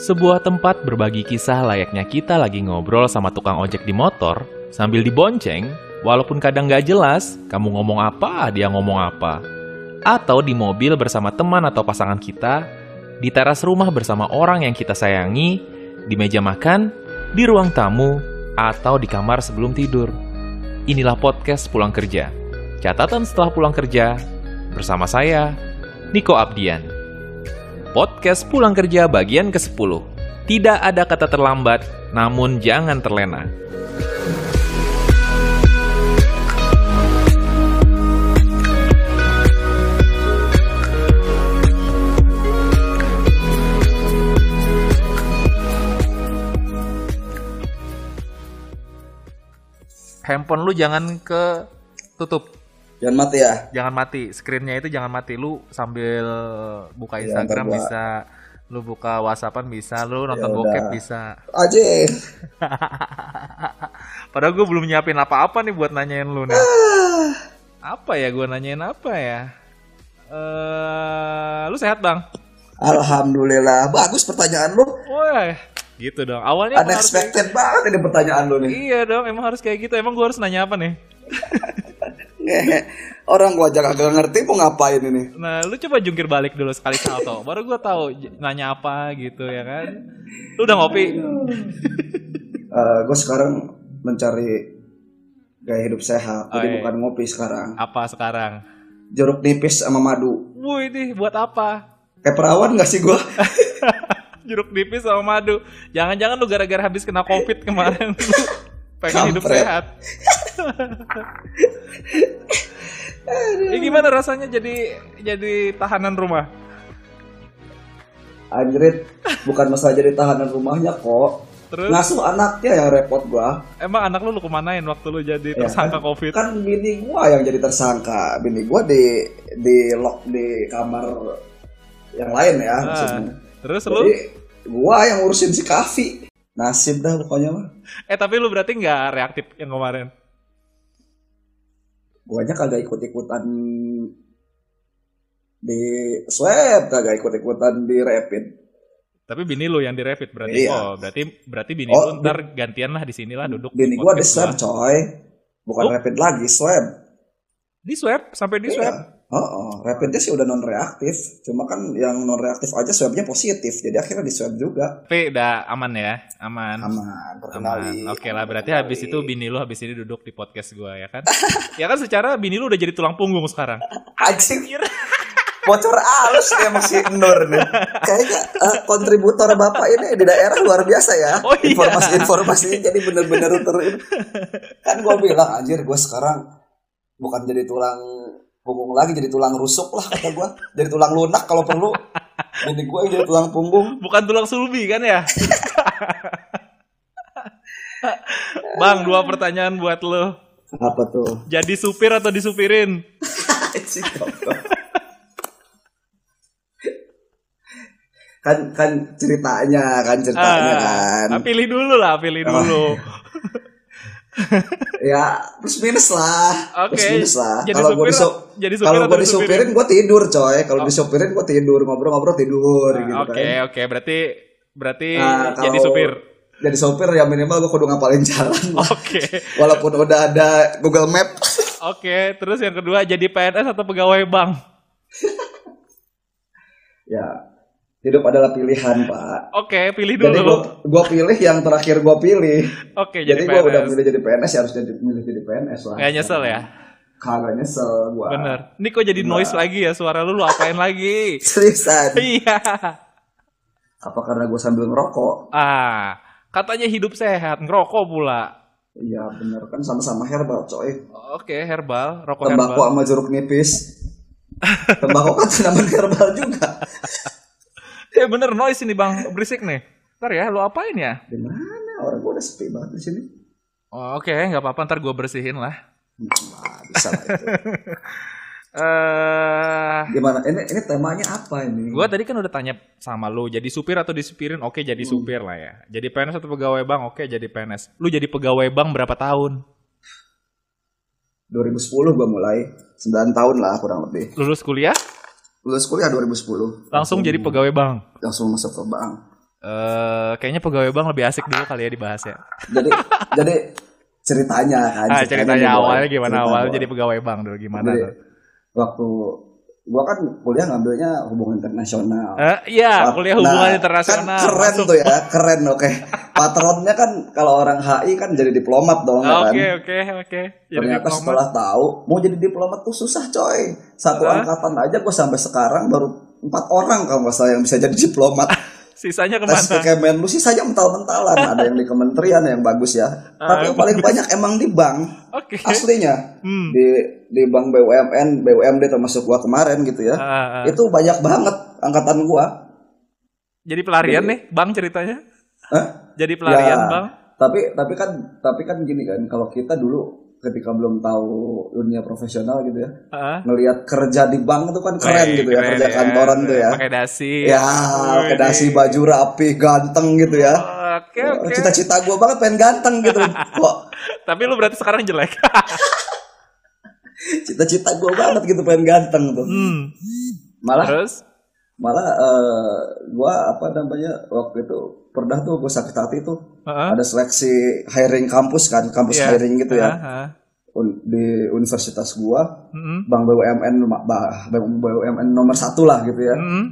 Sebuah tempat berbagi kisah layaknya kita lagi ngobrol sama tukang ojek di motor sambil dibonceng, walaupun kadang gak jelas kamu ngomong apa, dia ngomong apa. Atau di mobil bersama teman atau pasangan kita, di teras rumah bersama orang yang kita sayangi, di meja makan, di ruang tamu, atau di kamar sebelum tidur. Inilah podcast pulang kerja. Catatan setelah pulang kerja bersama saya, Niko Abdian. Podcast pulang kerja bagian ke-10. Tidak ada kata terlambat, namun jangan terlena. Handphone lu jangan ke tutup Jangan mati ya. jangan mati screennya itu jangan mati lu sambil buka Iya, Instagram gua- bisa lu buka WhatsAppan bisa lu nonton Ya bokep udah. bisa Aja. padahal gue belum nyiapin apa-apa nih buat nanyain lu nih Ah. apa ya gue nanyain apa ya eh lu sehat bang Alhamdulillah. Bagus pertanyaan lu. wah gitu dong awalnya emang harus Unexpected banget ini pertanyaan lu nih. iya dong emang harus kayak gitu emang gue harus nanya apa nih. Orang gua aja kagak ngerti mau ngapain ini. nah lu coba jungkir balik dulu sekali salto baru gue tahu nanya apa gitu ya kan lu udah ngopi Eh gue sekarang mencari gaya hidup sehat. Oh, Jadi iya. bukan ngopi sekarang. apa sekarang Jeruk nipis sama madu. Wuh ini buat apa? Kayak perawan gak sih gua? Jeruk nipis sama madu. Jangan-jangan lu gara-gara habis kena covid kemarin lu pengen hidup Kampret. Sehat. Ini gimana rasanya jadi jadi tahanan rumah? Anjrit, bukan masalah jadi tahanan rumahnya kok. Terus Ngasuh anaknya yang repot gua. emang anak lu lu kemanain waktu lu jadi Ya, tersangka kan- covid? Kan bini gua yang jadi tersangka. Bini gua di di lock di kamar yang lain ya. Ah, maksudnya. Terus lu? Jadi gua yang ngurusin si Kavi. Nasib dah pokoknya mah. Eh tapi lu berarti nggak reaktif yang kemarin? Guanya kagak ikut-ikutan di swab, kagak ikut-ikutan di rapid. Tapi bini lu yang di rapid berarti. Iya. Oh berarti berarti bini Oh, lu ntar gantian lah di sinilah duduk. Bini gua di swab, coy. Bukan Oh. rapid lagi, swab. Di swab sampai di swab. Oh, oh, rapidnya sih udah non reaktif. Cuma kan yang non reaktif aja swabnya positif. Jadi akhirnya di swab juga. Tapi udah aman ya, aman. Aman, Aman. Oke lah, berarti habis itu bini lu habis ini duduk di podcast gua ya kan? ya kan secara bini lu udah jadi tulang punggung sekarang. Anjing. Bocor alus ya masih Nur nih. Kayaknya eh, kontributor Bapak ini di daerah luar biasa ya. Oh, iya. Informasi-informasinya jadi bener-bener ter Kan gue bilang anjir gue sekarang bukan jadi tulang punggung lagi jadi tulang rusuk lah kata gue. Jadi tulang lunak kalau perlu. Jadi gue jadi tulang punggung. Bukan tulang sulbi kan ya? Bang, dua pertanyaan buat lu. Apa tuh? Jadi supir atau disupirin? Kan kan ceritanya kan ceritanya kan Ah, pilih dulu lah, pilih dulu. Ya plus minus lah Oke. plus minus lah kalau gue supir kalau gue disupirin gue tidur coy kalau Oh. disupirin gue tidur ngobrol-ngobrol tidur Nah, gitu Oke, kan oke, berarti berarti Nah, jadi supir. jadi sopir ya minimal gue kudu ngapalin jalan. Oke. walaupun udah ada Google Map Oke, terus yang kedua jadi PNS atau pegawai bank? ya hidup adalah pilihan pak Oke, pilih jadi gue dulu. pilih yang terakhir gue pilih Oke, jadi jadi, gue udah milih jadi PNS ya harus jadi milih jadi PNS lah Gak nyesel ya? kagak nyesel gue Bener. Ini kok jadi noise lagi ya suara lu, lu apain lagi? seriusan Iya. apa karena gue sambil ngerokok Ah, katanya hidup sehat, ngerokok pula. iya bener kan sama-sama herbal coy Oke, herbal, rokok tembakau herbal. sama jeruk nipis tembakau kan tanaman herbal juga Eh bener noise ini bang, berisik nih. Ntar ya, lu apain ya? di mana orang gue udah sepi banget di sini Oh, Oke, nggak apa-apa, ntar gue bersihin lah. Wah, bisa lah itu Eh, gimana ini ini temanya apa ini gue tadi kan udah tanya sama lu, jadi supir atau disupirin? Oke, jadi Hmm. supir lah ya. Jadi PNS atau pegawai bank? Oke, jadi PNS. Lu jadi pegawai bank berapa tahun? 2010 gue mulai 9 tahun lah kurang lebih Lulus kuliah? Lulus kuliah 2010 Langsung jadi pegawai bank. langsung masuk ke bank Eh, kayaknya pegawai bank lebih asik dulu kali ya dibahas ya. Jadi jadi ceritanya kan. Ah, ceritanya Boy. awalnya gimana awal jadi pegawai bank dulu gimana Jadi, tuh? waktu gua kan kuliah ngambilnya hubungan internasional. Eh, iya, Wah, kuliah hubungan nah, internasional. Kan keren Masuk. tuh ya, keren oke. Patronnya kan kalau orang HI kan jadi diplomat dong ya kan. Oke, oke, oke. Ternyata diplomat. setelah tahu mau jadi diplomat tuh susah coy. Satu Hah? angkatan aja gue sampai sekarang baru empat orang kalau nggak salah yang bisa jadi diplomat. Sisanya Tes ke ke mana? Kemenlu sih saja mental-mentalan. Ada yang di kementerian yang bagus ya. Tapi yang paling banyak emang di bank Oke. aslinya Hmm. di di bank BUMN, BUMD termasuk gua kemarin gitu ya. Ah, ah. Itu banyak banget angkatan gua. Jadi pelarian Jadi- nih, bang ceritanya? Hah? Jadi pelarian Ya. bang? Tapi tapi kan tapi kan gini kan kalau kita dulu ketika belum tahu dunia profesional gitu ya, Ah. ngelihat kerja di bank itu kan keren Wih, gitu ya, keren kerja kantoran tuh ya. Pakai dasi. Ya, pakai dasi baju rapi, ganteng gitu ya. Oke, oke. Cita-cita gue banget pengen ganteng gitu. Kok Tapi lu berarti sekarang jelek. cita-cita gue banget gitu pengen ganteng tuh. hmm. Malah Terus? malah eh, gua apa namanya waktu itu pernah tuh gue sakit hati tuh Heeh. ada seleksi hiring kampus kan, kampus Iya. hiring gitu ya ah. Un- di universitas gua, Mm-mm. bank BUMN bah- BUMN nomor satu lah gitu ya. Mm-mm.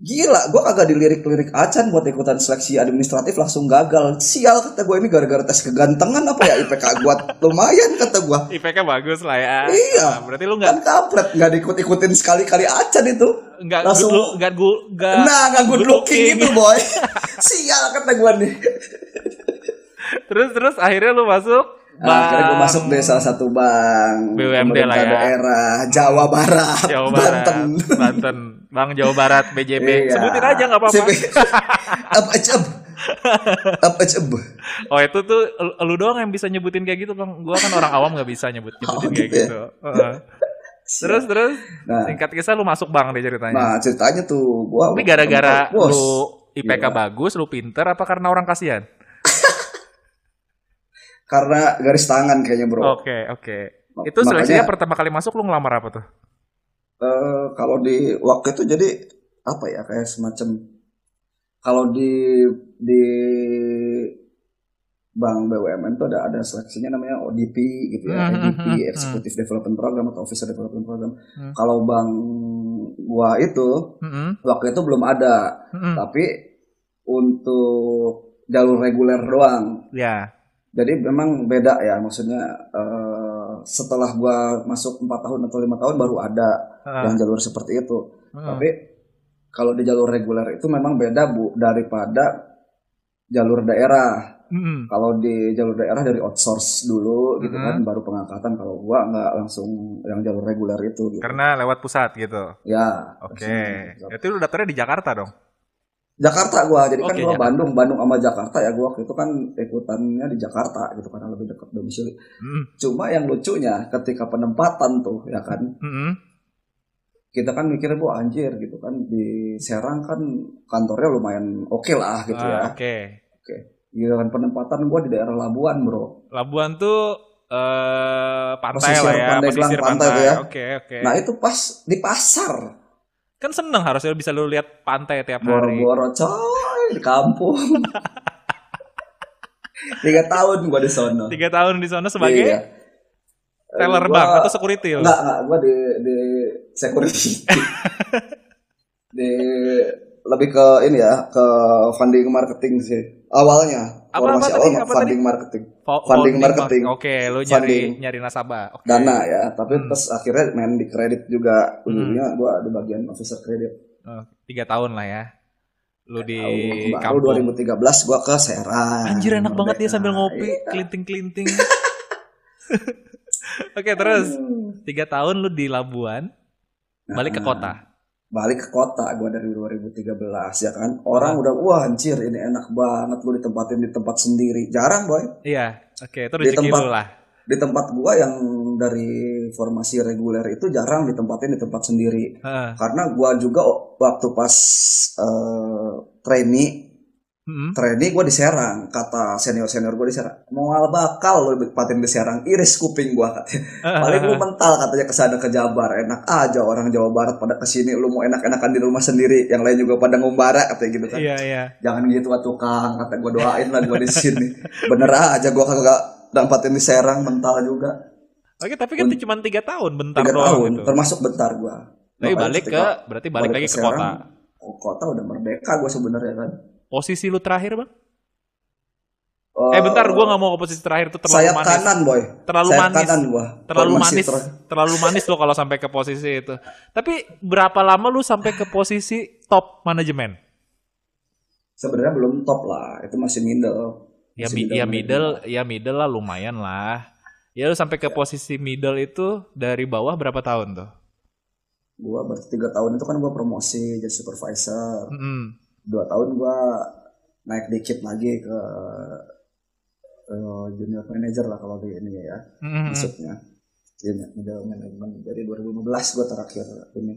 Gila, gua kagak dilirik-lirik acan buat ikutan seleksi administratif langsung gagal. Sial kata gue ini gara-gara tes kegantengan apa ya IPK gua lumayan kata gua. IPK bagus lah ya. Iya. Nah, berarti lu nggak Kan kampret nggak diikut-ikutin sekali-kali acan itu. nggak langsung- look- nggak gu- nggak Nah, nggak good looking gitu boy. Sial kata gua nih. terus terus akhirnya lu masuk Nah, akhirnya gue masuk deh salah satu bank BUMD lah ya. daerah Jawa Barat, Jawa Barat, Banten. Banten, Bang Jawa Barat, BJB. Iya. Sebutin aja nggak apa-apa. Sip. Up acep. Up acep. Oh itu tuh lu- doang yang bisa nyebutin kayak gitu bang. Gua kan orang awam nggak bisa nyebut nyebutin Oh, kayak gitu ya? gitu. Heeh. Terus terus Nah, singkat kisah lu masuk bank deh ceritanya. nah ceritanya tuh gua Tapi gara-gara lu IPK Gila. bagus, lu pinter apa karena orang kasihan? Karena garis tangan kayaknya bro. Oke oke. Ma- Itu seleksinya makanya, pertama kali masuk lu ngelamar apa tuh? eh, kalau di waktu itu jadi apa ya kayak semacam kalau di di bank BUMN tuh ada ada seleksinya namanya ODP gitu ya, Hmm, EDP hmm, hmm, Executive Development Program atau Officer Development Program. Hmm. Kalau bank gua itu Mm-mm, waktu itu belum ada, mm-mm. tapi untuk jalur reguler doang. Ya. Jadi memang beda ya, maksudnya eh, setelah gua masuk 4 tahun atau lima tahun baru ada Heeh, yang jalur seperti itu. heeh. Tapi kalau di jalur reguler itu memang beda bu daripada jalur daerah. Mm-mm. Kalau di jalur daerah dari outsource dulu gitu kan, baru pengangkatan. Kalau gua nggak langsung yang jalur reguler itu. Gitu. Karena lewat pusat gitu. Ya. Oke. langsung- Itu lu daftarnya di Jakarta dong. Jakarta gua, jadi kan Oke, gua Jakarta. Bandung, Bandung sama Jakarta ya gua waktu itu kan ikutannya di Jakarta gitu karena lebih dekat domisili. Mm. Cuma yang lucunya ketika penempatan tuh ya kan, Mm-mm. kita kan mikirnya gua anjir gitu kan di Serang kan kantornya lumayan oke lah gitu Ah, ya. Oke. Gitu kan penempatan gua di daerah Labuan, Bro. Labuan tuh eh pantai Pesisir lah ya, pantai pantai. tuh ya. Oke, oke. Nah, itu pas di pasar. Kan seneng harusnya bisa lu lihat pantai tiap hari. Boro-boro coy di kampung. Tiga tahun gua di sono. Tiga tahun di sana sebagai Iya. teller Gua- bank atau security lu? Enggak, enggak, gua di di security. di lebih ke ini ya, ke funding marketing sih. Awalnya, Apa- apa tadi? Apa funding marketing, Fo- funding founding marketing. Oke, lu nyari Funding. nyari nasabah. Oke. dana ya. Tapi Hmm. terus akhirnya main di kredit juga. Ujungnya gua di bagian officer kredit. Oh, tiga tahun lah ya. Lu di Tahun baru kampung. 2013 gua ke Serang. Anjir enak banget dia sambil ngopi, Iya. kelinting-kelinting. Oke terus Aduh. tiga tahun lu di Labuan, balik ke Nah, kota. Balik ke kota gua dari 2013 ya kan orang Ah. udah wah anjir ini enak banget lu ditempatin di tempat sendiri jarang boy Iya, oke itu Di tempat- lah. di tempat gua yang dari formasi reguler itu jarang ditempatin di tempat sendiri Heeh. karena gua juga waktu pas eh, trainee Mm-mm. Training gue di Serang, kata senior-senior gue di Serang. Mau bakal lo patin di Serang, iris kuping gue katanya. Paling lu mental katanya ke sana ke Jabar, enak aja orang Jawa Barat pada ke sini, lu mau enak-enakan di rumah sendiri, yang lain juga pada ngumbara katanya gitu kan. Iya iya. Jangan gitu ah tukang, kata gue doain lah gue di sini. Bener aja gue kagak dampatin di Serang mental juga. Oke tapi kan itu cuma tiga tahun bentar Tiga doang tahun, gitu. termasuk bentar gue. Tapi balik ke berarti balik, lagi ke kota. Serang, oh, kota udah merdeka gue sebenarnya kan. Posisi lu terakhir bang? Eh bentar, gua nggak mau ke posisi terakhir itu terlalu sayap manis. kanan boy. Terlalu sayap manis. kanan gua. Terlalu Masih manis, ter- terlalu manis lo kalau sampai ke posisi itu. Tapi berapa lama lu sampai ke posisi top manajemen? Sebenarnya belum top lah, itu masih middle. Ya, Masih mi- ya middle, ya middle lah lumayan lah. Ya lu sampai ke posisi middle itu dari bawah berapa tahun tuh? Gua berarti tiga tahun itu kan gua promosi jadi supervisor. Mm-mm. Dua tahun gua naik dikit lagi ke eh, junior manager lah kalau di ini ya Mm-mm. masuknya. Junior middle management dari 2015 gua terakhir ini.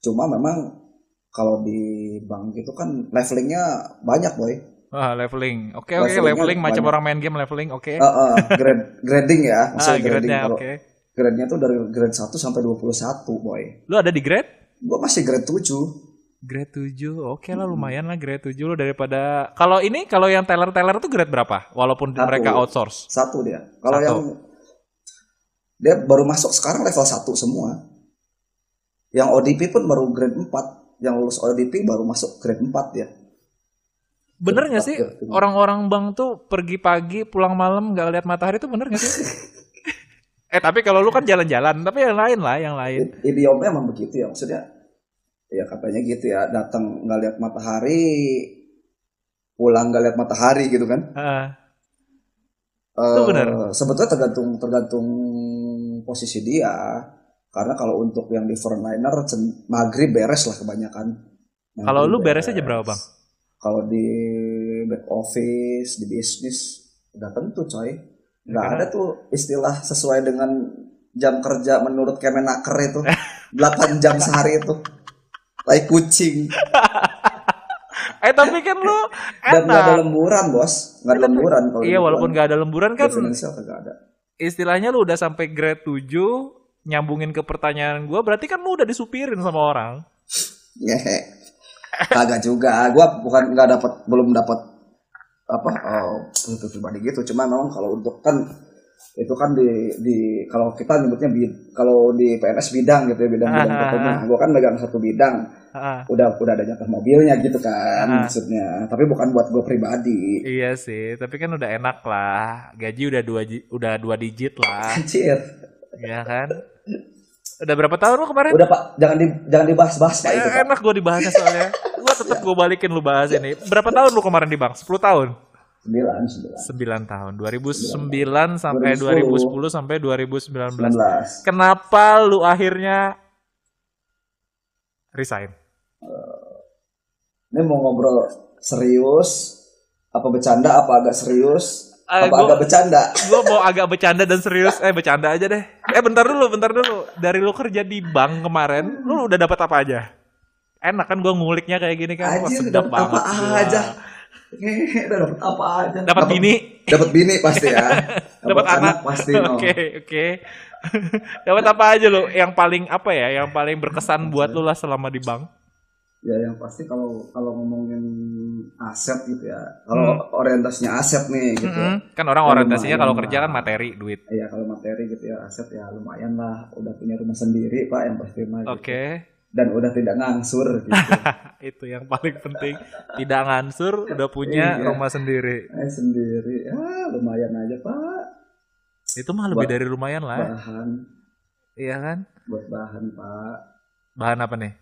Cuma memang kalau di bank itu kan levelingnya banyak boy. Wah, leveling. Oke, oke, Levelingnya leveling macam banyak. orang main game leveling, oke. Eh, eh, grade grading ya, ah, maksudnya grading grade-nya kalau oke. grade-nya tuh dari grade 1 sampai 21 boy. Lu ada di grade? Gua masih grade 7. Grade 7. Oke lah lumayan lah grade 7 lu daripada kalau ini kalau yang teller-teller tuh grade berapa? Walaupun Satu. mereka outsource. Satu dia. Kalau yang dia baru masuk sekarang level 1 semua. Yang ODP pun baru grade 4. Yang lulus ODP baru masuk grade 4 ya. Bener nggak sih Grade 4. orang-orang bank tuh pergi pagi pulang malam nggak lihat matahari tuh bener nggak sih? eh tapi kalau lu kan jalan-jalan, tapi yang lain lah, yang lain. Idiomnya emang begitu ya. Maksudnya ya katanya gitu ya. Datang nggak lihat matahari, pulang nggak lihat matahari gitu kan. Heeh. Eh, Itu benar. Sebetulnya tergantung tergantung posisi dia. Karena kalau untuk yang di frontliner maghrib beres lah kebanyakan. Kalau Maghrib lu beresnya jam berapa, Bang? Kalau di back office, di bisnis udah tentu coy. Nggak Karena- ada tuh istilah sesuai dengan jam kerja menurut Kemenaker itu. 8 jam sehari itu. Tai kucing. Eh tapi kan lu Dan nggak ada enak. lemburan, Bos. Nggak ada lemburan kalau Iya walaupun nggak ada lemburan kan ada. istilahnya lu udah sampai grade 7 nyambungin ke pertanyaan gua berarti kan lu udah disupirin sama orang. Ngehe. Kagak juga. Gua bukan nggak dapat belum dapat apa oh, pribadi gitu. Cuma memang kalau untuk kan itu kan di di kalau kita nyebutnya bid, kalau di PNS bidang gitu ya bidang bidang Ah, tertentu. ah, Nah, gua kan megang satu bidang. Heeh. Udah udah ada jatah mobilnya gitu kan Ah. maksudnya. Tapi bukan buat gua pribadi. Iya sih, tapi kan udah enak lah. Gaji udah dua udah dua digit lah, Anjir. ya kan? Udah berapa tahun lu kemarin? Udah Pak, jangan di jangan dibahas-bahas Pak Eh, itu Pak. enak gue dibahasnya soalnya. Gue tetep gue balikin lu bahas ini. Berapa tahun lu kemarin di bank? 10 tahun? 9 9 9 tahun. 2009 sampai 2010. 2010 sampai 2019. 19. Kenapa lu akhirnya resign? Ini mau ngobrol serius apa bercanda apa agak serius Eh, apa gua- agak bercanda Gue mau agak bercanda dan serius. Eh bercanda aja deh. Eh bentar dulu, bentar dulu. Dari lu kerja di bank kemarin, lu udah dapat apa aja? Enak kan gue nguliknya kayak gini kan. Wah, sedap dapet apa banget. gua. aja. Udah dapat apa aja Dapat bini. dapat bini pasti ya Dapat anak. pasti no. Oke, oke. Dapat apa aja lo? Yang paling apa ya? Yang paling berkesan buat lu lah selama di bank? ya yang pasti kalau kalau ngomongin aset gitu ya kalau orientasinya aset nih gitu Hmm. Kan orang Ya, orientasinya kalau kerja kan materi, duit. Iya kalau materi gitu ya aset ya lumayan lah udah punya rumah sendiri pak yang pasti mah gitu. Dan udah tidak ngangsur gitu Itu yang paling penting. Tidak ngansur, udah punya Iya. rumah sendiri. eh sendiri ah lumayan aja pak Itu mah lebih Buat- dari lumayan lah. bahan Iya kan? buat bahan pak Bahan apa nih?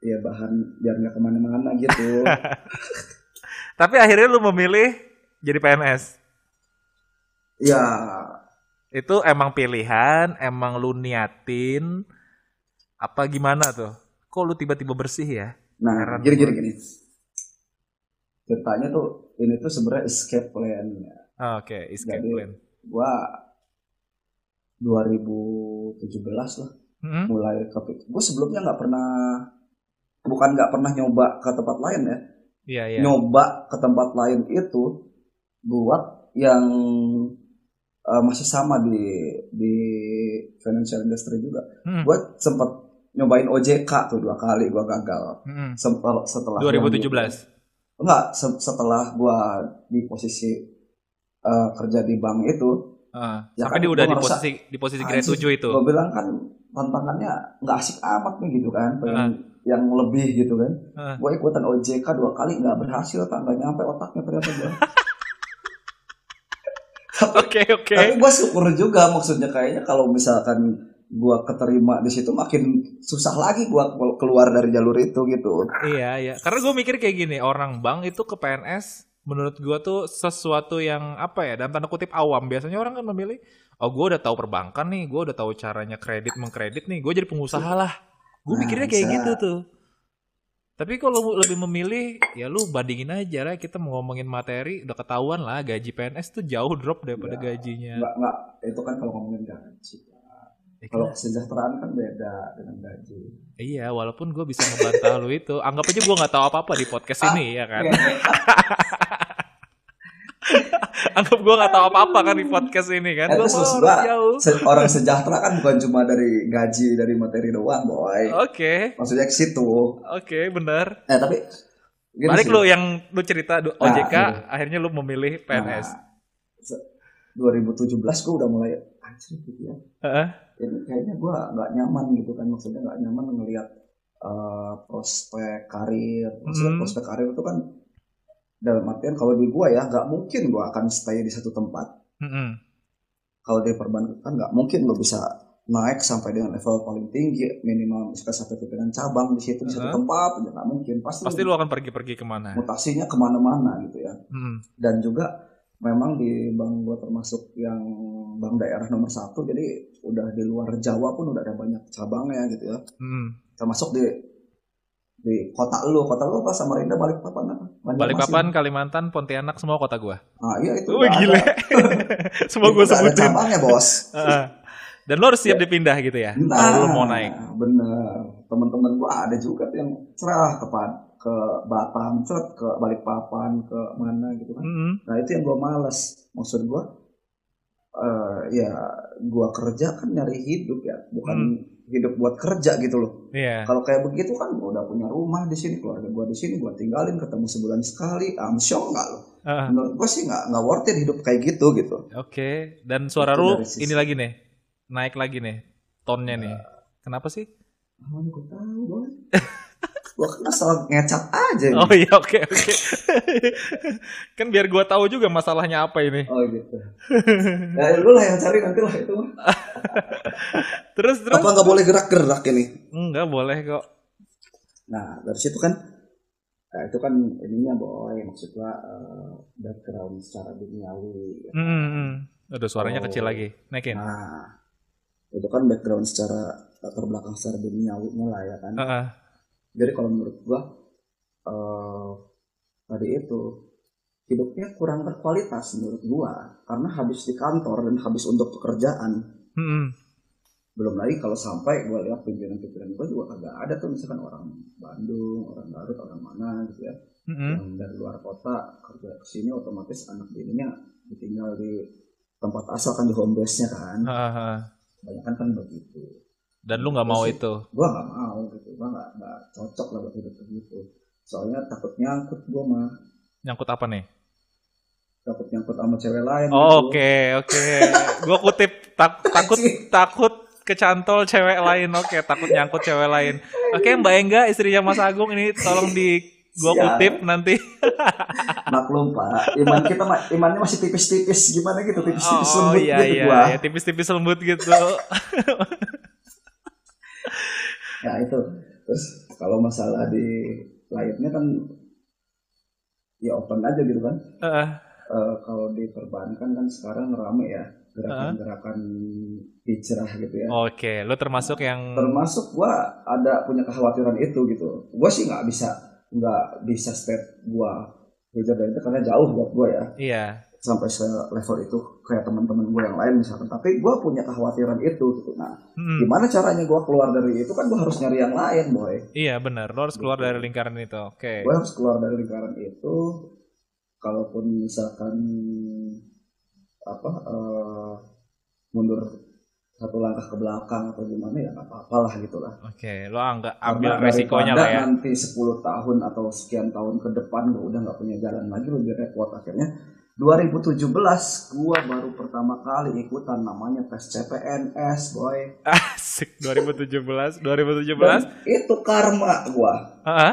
ya bahan biar nggak ke mana-mana gitu Tapi akhirnya lu memilih jadi PNS. ya Itu emang pilihan, emang lu niatin, apa gimana tuh? Kok lu tiba-tiba bersih ya? nah gini gua. gini gini ceritanya tuh ini tuh sebenarnya escape plan ya Oh, Oke, escape Jadi- plan. gua 2017 lah Hmm? mulai ke gue sebelumnya nggak pernah bukan nggak pernah nyoba ke tempat lain ya Iya, iya. nyoba ke tempat lain itu buat yang eh, masih sama di di financial industry juga. Hmm, Gue sempat nyobain OJK tuh dua kali gue gagal. hmm. Setelah setelah 2017. enggak se- setelah gue di posisi eh, kerja di bank itu, Ah, Ya sampai kan, dia udah gua di ngerasa, posisi di posisi grade "Anjing, 7 itu. gue bilang kan tantangannya nggak asik amat nih gitu kan, pengen Ah. yang lebih gitu kan. Ah. Gue ikutan OJK dua kali nggak berhasil, tak nggak nyampe otaknya ternyata gue. Oke, oke. Tapi gue syukur juga maksudnya kayaknya kalau misalkan gue keterima di situ makin susah lagi gue keluar dari jalur itu gitu. Iya, iya. Karena gue mikir kayak gini, orang bank itu ke PNS menurut gue tuh sesuatu yang apa ya, dalam tanda kutip awam. Biasanya orang kan memilih, oh gue udah tahu perbankan nih, gue udah tahu caranya kredit mengkredit nih, gue jadi pengusaha lah. Gue Nah, mikirnya kayak bisa. gitu tuh. Tapi kalau lu lebih memilih, ya lu bandingin aja lah. Kita mau ngomongin materi, udah ketahuan lah gaji PNS tuh jauh drop daripada Ya, gajinya. Nggak nggak itu kan kalau ngomongin gaji. Ya, Kalau kesejahteraan kan beda dengan gaji. Iya, walaupun gue bisa ngebantah lu itu. Anggap aja gue nggak tahu apa-apa di podcast ini, ya kan? Iya. Anggap gue nggak tahu apa-apa kan di podcast ini kan? Eh, Gue terus mau gua, jauh. Orang sejahtera kan bukan cuma dari gaji dari materi doang, boy. Oke, Maksudnya ke situ. oke, benar. Eh tapi Balik sih. lu yang lu cerita du- Nah, OJK, iya. akhirnya lu memilih PNS. Nah, se- 2017 gue udah mulai anjir gitu ya. Ini kayaknya gue nggak nyaman gitu kan maksudnya nggak nyaman ngelihat eh, prospek karir maksudnya Hmm. prospek karir itu kan dalam artian kalau di gue ya nggak mungkin gue akan stay di satu tempat Mm-mm. kalau di perbankan kan nggak mungkin lo bisa naik sampai dengan level paling tinggi minimal misalkan sampai pimpinan cabang di situ di satu tempat ya nggak mungkin pasti, Pasti lu akan pergi-pergi ke mana? mutasinya ke mana-mana gitu ya Mm. dan juga memang di bank gue termasuk yang bank daerah nomor satu jadi udah di luar Jawa pun udah ada banyak cabangnya gitu ya Mm. termasuk di di kota lu kota lu apa Samarinda Balikpapan apa. Balikpapan, Kalimantan, Pontianak, semua kota gua. nah iya itu Wih udah gile. semua gua udah ada sebutin. cabangnya bos. Dan lu harus siap dipindah gitu ya? Kalau lu mau naik. bener teman-teman gua ada juga yang cerah ke Pad- ke Batam cet ke Balikpapan ke mana gitu kan Mm-mm. Nah itu yang gue males. Maksud gue, eh ya gue kerja kan nyari hidup ya, bukan Hmm. hidup buat kerja gitu loh. Iya. Kalau kayak begitu kan gue udah punya rumah di sini, keluarga gue di sini, gue tinggalin ketemu sebulan sekali, amsyong nggak loh. Heeh. Menurut gue sih nggak nggak worth it hidup kayak gitu gitu. Oke. Dan suara lu ini lagi nih. Naik lagi nih. Tonnya nih. Kenapa sih? Gue tahu gue kan asal ngecap aja. nih. Oh iya oke oke. kan biar gua tahu juga masalahnya apa ini. Oh gitu. Ya lu lah yang cari nanti lah itu. mah. Terus terus. Apa nggak boleh gerak-gerak ini? Enggak boleh kok. Nah dari situ kan, nah, itu kan ininya boy, maksud gua eh, background secara duniawi. ya. Hmm, hmm. Aduh suaranya Oh. kecil lagi. Naikin. Nah itu kan background secara latar belakang secara duniawinya lah ya kan. Heeh. Jadi kalau menurut gua eh tadi itu hidupnya kurang berkualitas menurut gua karena habis di kantor dan habis untuk pekerjaan. Hmm, Belum lagi kalau sampai gua lihat pimpinan-pimpinan gua juga kagak ada tuh misalkan orang Bandung, orang Garut, orang mana gitu ya. hmm, yang dari luar kota kerja ke sini otomatis anak bininya ditinggal di tempat asal kan di home base-nya kan. Heeh, heeh. Banyak kan begitu. Dan lu nggak mau itu. Gua nggak mau gitu. Gua nggak nggak cocok lah buat hidup begitu. Soalnya takut nyangkut gua mah. Nyangkut apa nih? Takut nyangkut sama cewek lain. Oh, gitu. Oke oke. Gua kutip tak- takut takut kecantol cewek lain. Oke takut nyangkut cewek lain. Oke Mbak Engga istrinya Mas Agung ini tolong di gua Siap. kutip nanti. Maklum pak, iman kita ma- imannya masih tipis-tipis gimana gitu, tipis-tipis Oh lembut iya gitu iya, gua. iya tipis-tipis lembut gitu. Nah itu. Terus kalau masalah di lainnya kan ya open aja gitu kan. Heeh. Eh, kalau di perbankan kan sekarang rame ya gerakan-gerakan hijrah gitu ya. Oke, lu termasuk yang Termasuk gua ada punya kekhawatiran itu gitu. Gua sih nggak bisa nggak bisa step gua hijrah dari itu karena jauh buat gua ya. iya. Sampai level itu kayak teman-teman gue yang lain misalkan. Tapi gue punya kekhawatiran itu gitu. Nah Hmm. gimana caranya gue keluar dari itu? Kan gue harus nyari yang lain boy. Iya benar, lo harus keluar dari lingkaran itu. Oke. gue harus keluar dari lingkaran itu. Kalaupun misalkan apa eh, mundur satu langkah ke belakang atau gimana ya nggak apa-apa lah gitu lah. Oke, lo anggak ambil Karena resikonya lah ya. nanti 10 tahun atau sekian tahun ke depan gue udah nggak punya jalan lagi lebih repot akhirnya 2017 gua baru pertama kali ikutan namanya tes CPNS boy Asik 2017, 2017. Dan itu karma gua Heeh.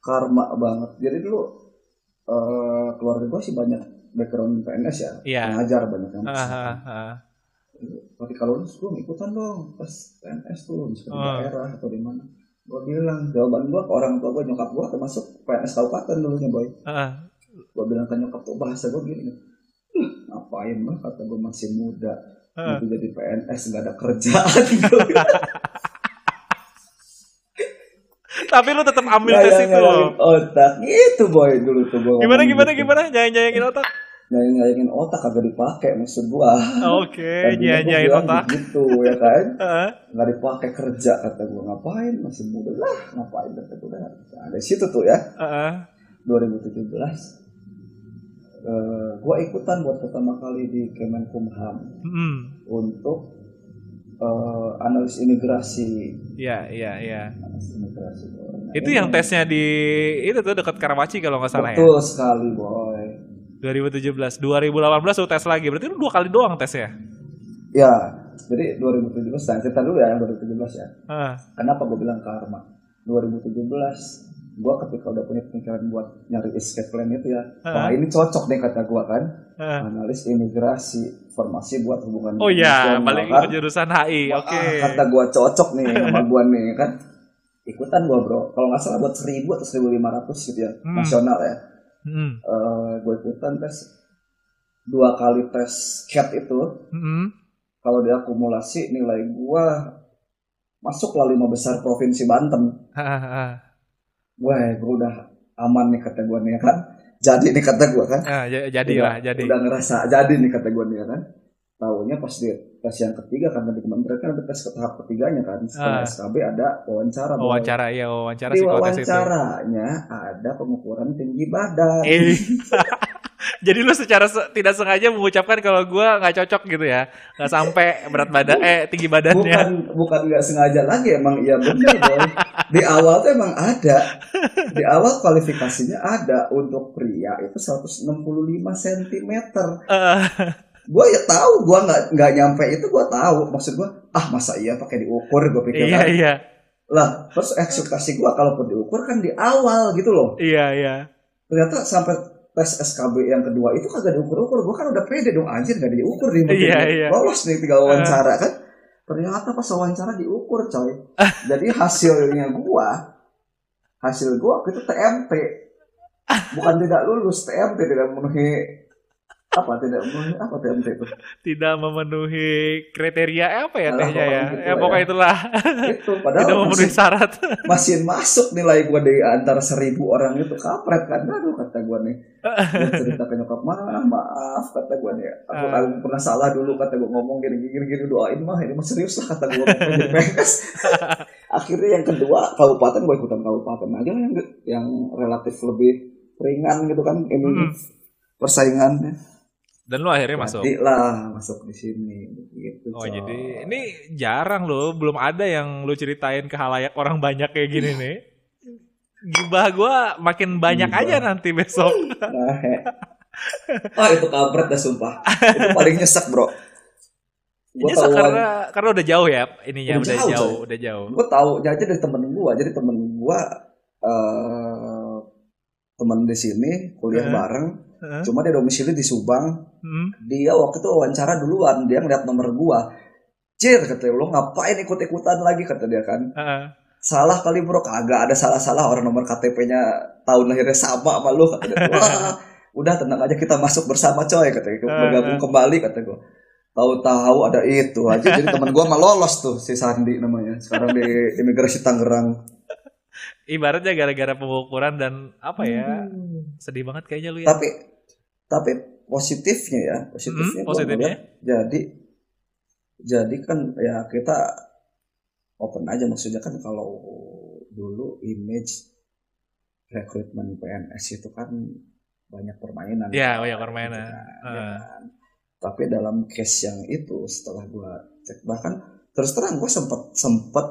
karma banget jadi dulu eh, keluarga gua sih banyak background PNS ya Iya. pengajar banyak yang ah. tapi kalau lu lu ikutan dong tes PNS tuh misalnya di Oh. daerah atau di mana gua bilang jawaban gua ke orang tua gua nyokap gua termasuk PNS kabupaten dulunya boy Ah, gue bilang ke nyokap tuh bahasa gue gini. "Ih, ngapain lah kata gue masih muda. Nanti jadi PNS nggak ada kerjaan Tapi lo tetap ambil "Nggak tes itu. otak. Gitu boy dulu tuh gue Gimana gimana gimana? Jangan nyayangin otak. nyayangin nyayangin otak kagak dipakai maksud gue Oke, nyanyain otak. gitu ya kan? Nggak dipakai kerja kata gue ngapain? Masih muda lah ngapain? Kata gue nah, dari situ tuh ya. Heeh. 2017 eh, gue ikutan buat pertama kali di Kemenkumham Hmm. untuk eh, analis imigrasi. Iya, iya, iya. Nah, Itu ini yang tesnya di itu tuh dekat Karawaci kalau nggak salah ya. betul sekali boy. 2017, 2018 lu tes lagi. Berarti lu dua kali doang tesnya. Ya, jadi 2017 nah cerita dulu ya yang 2017 ya. Ah, Kenapa gue bilang karma? 2017 gue ketika udah punya pemikiran buat nyari escape plan itu ya, wah ini cocok nih kata gue kan, analis imigrasi, formasi buat hubungan Oh iya, kan? ke jurusan HI. Oke. kata gue cocok nih sama gue nih kan, ikutan gue bro. Kalau nggak salah buat 1000 atau 1500 gitu ya, Hmm. nasional ya. Hmm. eh gue ikutan tes dua kali tes CAT itu Hmm. kalau diakumulasi nilai gue masuklah lima besar provinsi Banten. Wah gue udah aman nih kata gue nih ya kan jadi nih kata gue kan Ah, j- jadi udah, lah, jadi. udah ngerasa jadi nih kata gue nih ya kan tahunya pas di tes yang ketiga karena di kementerian kan ada tes ke tahap ketiganya kan setelah Ah. SKB ada wawancara. Wawancara iya, wawancara di psikotes itu. wawancaranya ada pengukuran tinggi badan Eh. Jadi lu secara se- tidak sengaja mengucapkan kalau gua nggak cocok gitu ya, nggak sampai berat badan, eh tinggi badannya. bukan bukan nggak sengaja lagi emang iya benar boy di awal tuh emang ada. Di awal kualifikasinya ada untuk pria itu 165 cm Eh, gue ya tahu gue nggak nggak nyampe itu gue tahu. Maksud gue ah masa iya pakai diukur? Gue pikir iya kan. iya. Lah terus ekspektasi gue kalaupun diukur kan di awal gitu loh. Iya iya. ternyata sampai tes SKB yang kedua itu kagak diukur-ukur. Gue kan udah pede dong anjir gak diukur nih Iya, iya. lolos nih tinggal wawancara kan ternyata pas wawancara diukur coy. Jadi hasilnya gua hasil gua itu TMT bukan tidak lulus TMT tidak memenuhi apa tidak memenuhi apa TMT itu Tidak memenuhi kriteria apa ya tehnya ya? gitu Ya pokoknya ya. itulah. itu padahal Tidak memenuhi masih, syarat. masih masuk nilai gua dari antara seribu orang itu kapret kan aduh kata gua nih Gua cerita ke nyokap mah maaf kata gua nih aku, Ah. aku pernah salah dulu kata gua ngomong gini gini gini doain mah ini mah serius lah kata gua jadi akhirnya yang kedua kabupaten gua ikutan kabupaten aja yang yang relatif lebih ringan gitu kan ini Mm-mm. persaingannya Dan lu akhirnya masuk. Jadi lah masuk di sini gitu Oh coy. jadi ini jarang loh, belum ada yang lu ceritain ke halayak orang banyak kayak gini nih. Gibah gua makin banyak Gibah. aja nanti besok. Nah, ah itu kabret dah sumpah itu paling nyesek bro Gua Nyesek tahu karena karena udah jauh ya ininya Udah udah, jauh, jauh, udah jauh. gue tahu aja dari temen gue jadi temen gue eh temen di sini kuliah Eh. bareng Heeh. cuma dia domisili di Subang. Hmm. dia waktu itu wawancara duluan dia ngeliat nomor gue Cir kata dia, lo ngapain ikut-ikutan lagi? kata dia kan. Heeh. salah kali bro. Kagak ada salah-salah. Orang nomor KTP-nya tahun lahirnya sama sama lu. kata dia. Wah udah tenang aja kita masuk bersama coy kata dia. Bergabung kembali kata gue tahu-tahu ada itu aja. Jadi teman gue mah lolos tuh si Sandi namanya. Sekarang di imigrasi Tangerang. Ibaratnya gara-gara pengukuran dan apa ya? Hmm. Sedih banget kayaknya lu ya. tapi tapi positifnya ya positifnya Hmm, positifnya. ngeliat jadi jadi kan ya kita open aja maksudnya kan kalau dulu image rekrutmen PNS itu kan banyak permainan Iya, kan, banyak permainan. gitu kan, ya kan. tapi dalam case yang itu setelah gua cek bahkan terus terang gua sempat sempat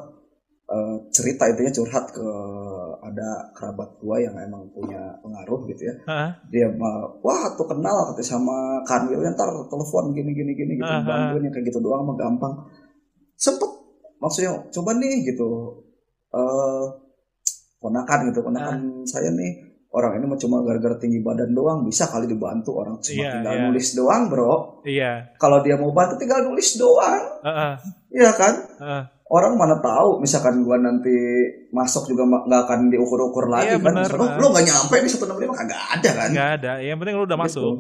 eh, cerita intinya curhat ke ada kerabat gua yang emang punya pengaruh gitu ya Heeh. dia mah wah tuh kenal katanya sama Kanwil ntar telepon gini gini gini gitu Aha. bantuin yang kayak gitu doang mah gampang sempet maksudnya coba nih gitu eh ponakan gitu ponakan saya nih orang ini mah cuma gara-gara tinggi badan doang bisa kali dibantu orang cuma Iya, tinggal iya. nulis doang bro Iya. kalau dia mau bantu tinggal nulis doang. Iya kan Heeh. Orang mana tahu misalkan gua nanti masuk juga nggak akan diukur-ukur lagi Iya, kan bener. Misalkan, lo nggak nyampe di satu lima kagak ada kan Nggak ada. Yang penting lu udah Gitu. masuk.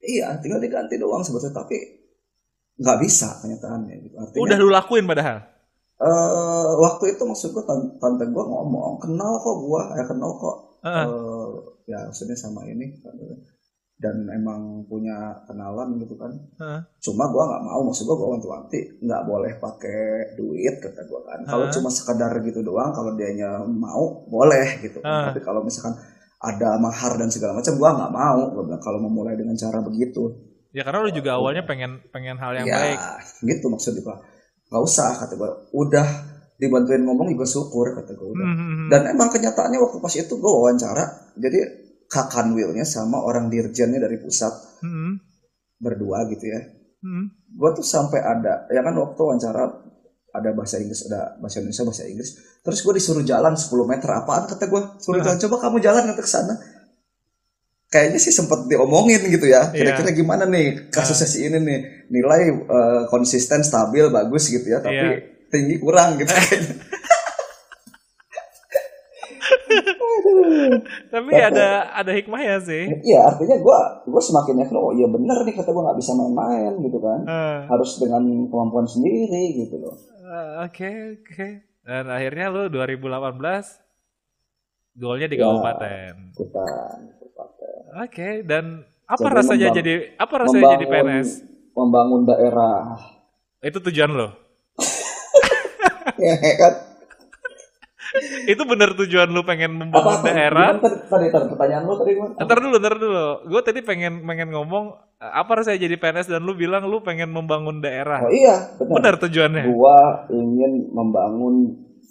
Iya, tinggal diganti doang sebetulnya tapi nggak bisa kenyataannya. Gitu. Artinya, Udah lu lakuin padahal. eh, waktu itu maksud gue tante, tante gue ngomong kenal kok gue, ya kenal kok. Heeh. Eh, ya maksudnya sama ini dan emang punya kenalan gitu kan. Heeh. Cuma gue nggak mau, maksud gue gue wanti-wanti nggak boleh pakai duit kata gue kan. Kalau Heeh. cuma sekedar gitu doang, kalau dianya mau boleh gitu. kan. Tapi kalau misalkan ada mahar dan segala macam, gue nggak mau. Gua bilang, kalau memulai dengan cara begitu. Ya karena lu juga awalnya pengen pengen hal yang ya, baik. gitu maksudnya pak nggak usah kata gue udah dibantuin ngomong juga syukur kata gue udah Hmm. dan emang kenyataannya waktu pas itu gue wawancara jadi kakan willnya sama orang dirjennya dari pusat Hmm. berdua gitu ya Hmm. gue tuh sampai ada ya kan waktu wawancara ada bahasa Inggris ada bahasa Indonesia bahasa Inggris terus gue disuruh jalan 10 meter apaan kata gue suruh jalan coba kamu jalan ke sana kayaknya sih sempat diomongin gitu ya Iya. kira-kira gimana nih kasusnya si ini nih nilai eh, konsisten stabil bagus gitu ya tapi Iya. tinggi kurang gitu kayaknya. Tapi ada ada hikmahnya sih. iya artinya gue gue semakin yakin oh iya bener nih kata gue nggak bisa main-main gitu kan Eh, harus dengan kemampuan sendiri gitu loh eh, Oke oke. Dan akhirnya lu 2018 golnya di Ya. kabupaten. kita Oke. Dan apa Jadi rasanya membang- jadi apa rasanya jadi PNS? membangun daerah Itu tujuan lo. ya kan Itu bener tujuan lu pengen membangun apa daerah? Tadi, pertanyaan lu tadi? Ntar dulu, ntar dulu. Gue tadi pengen pengen ngomong eh, apa rasanya jadi PNS dan lu bilang lu pengen membangun daerah. oh iya benar Benar tujuannya. gua ingin membangun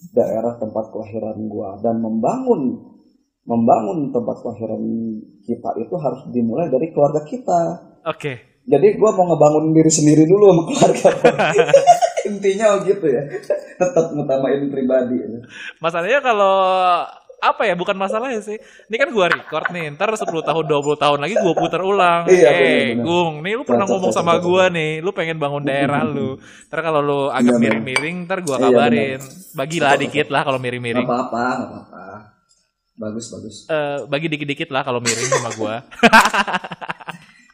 daerah tempat kelahiran gua dan membangun membangun tempat kelahiran kita itu harus dimulai dari keluarga kita Oke. jadi gua mau ngebangun diri sendiri dulu sama keluarga. intinya gitu ya tetap ngutamain pribadi Masalahnya kalau apa ya bukan masalahnya sih. Ini kan gua record nih, ntar 10 tahun 20 tahun lagi gua putar ulang. Iya, eh, bener-bener. Gung, nih lu pernah Cocok, ngomong cocok, sama cocok. gua nih, lu pengen bangun daerah lu. Ntar kalau lu agak Iya, miring-miring, ntar gua Iya, kabarin. Bagilah Cocok, dikit lah kalau miring-miring. apa-apa nggak apa-apa bagus bagus Eh, bagi dikit-dikit lah kalau miring sama gua.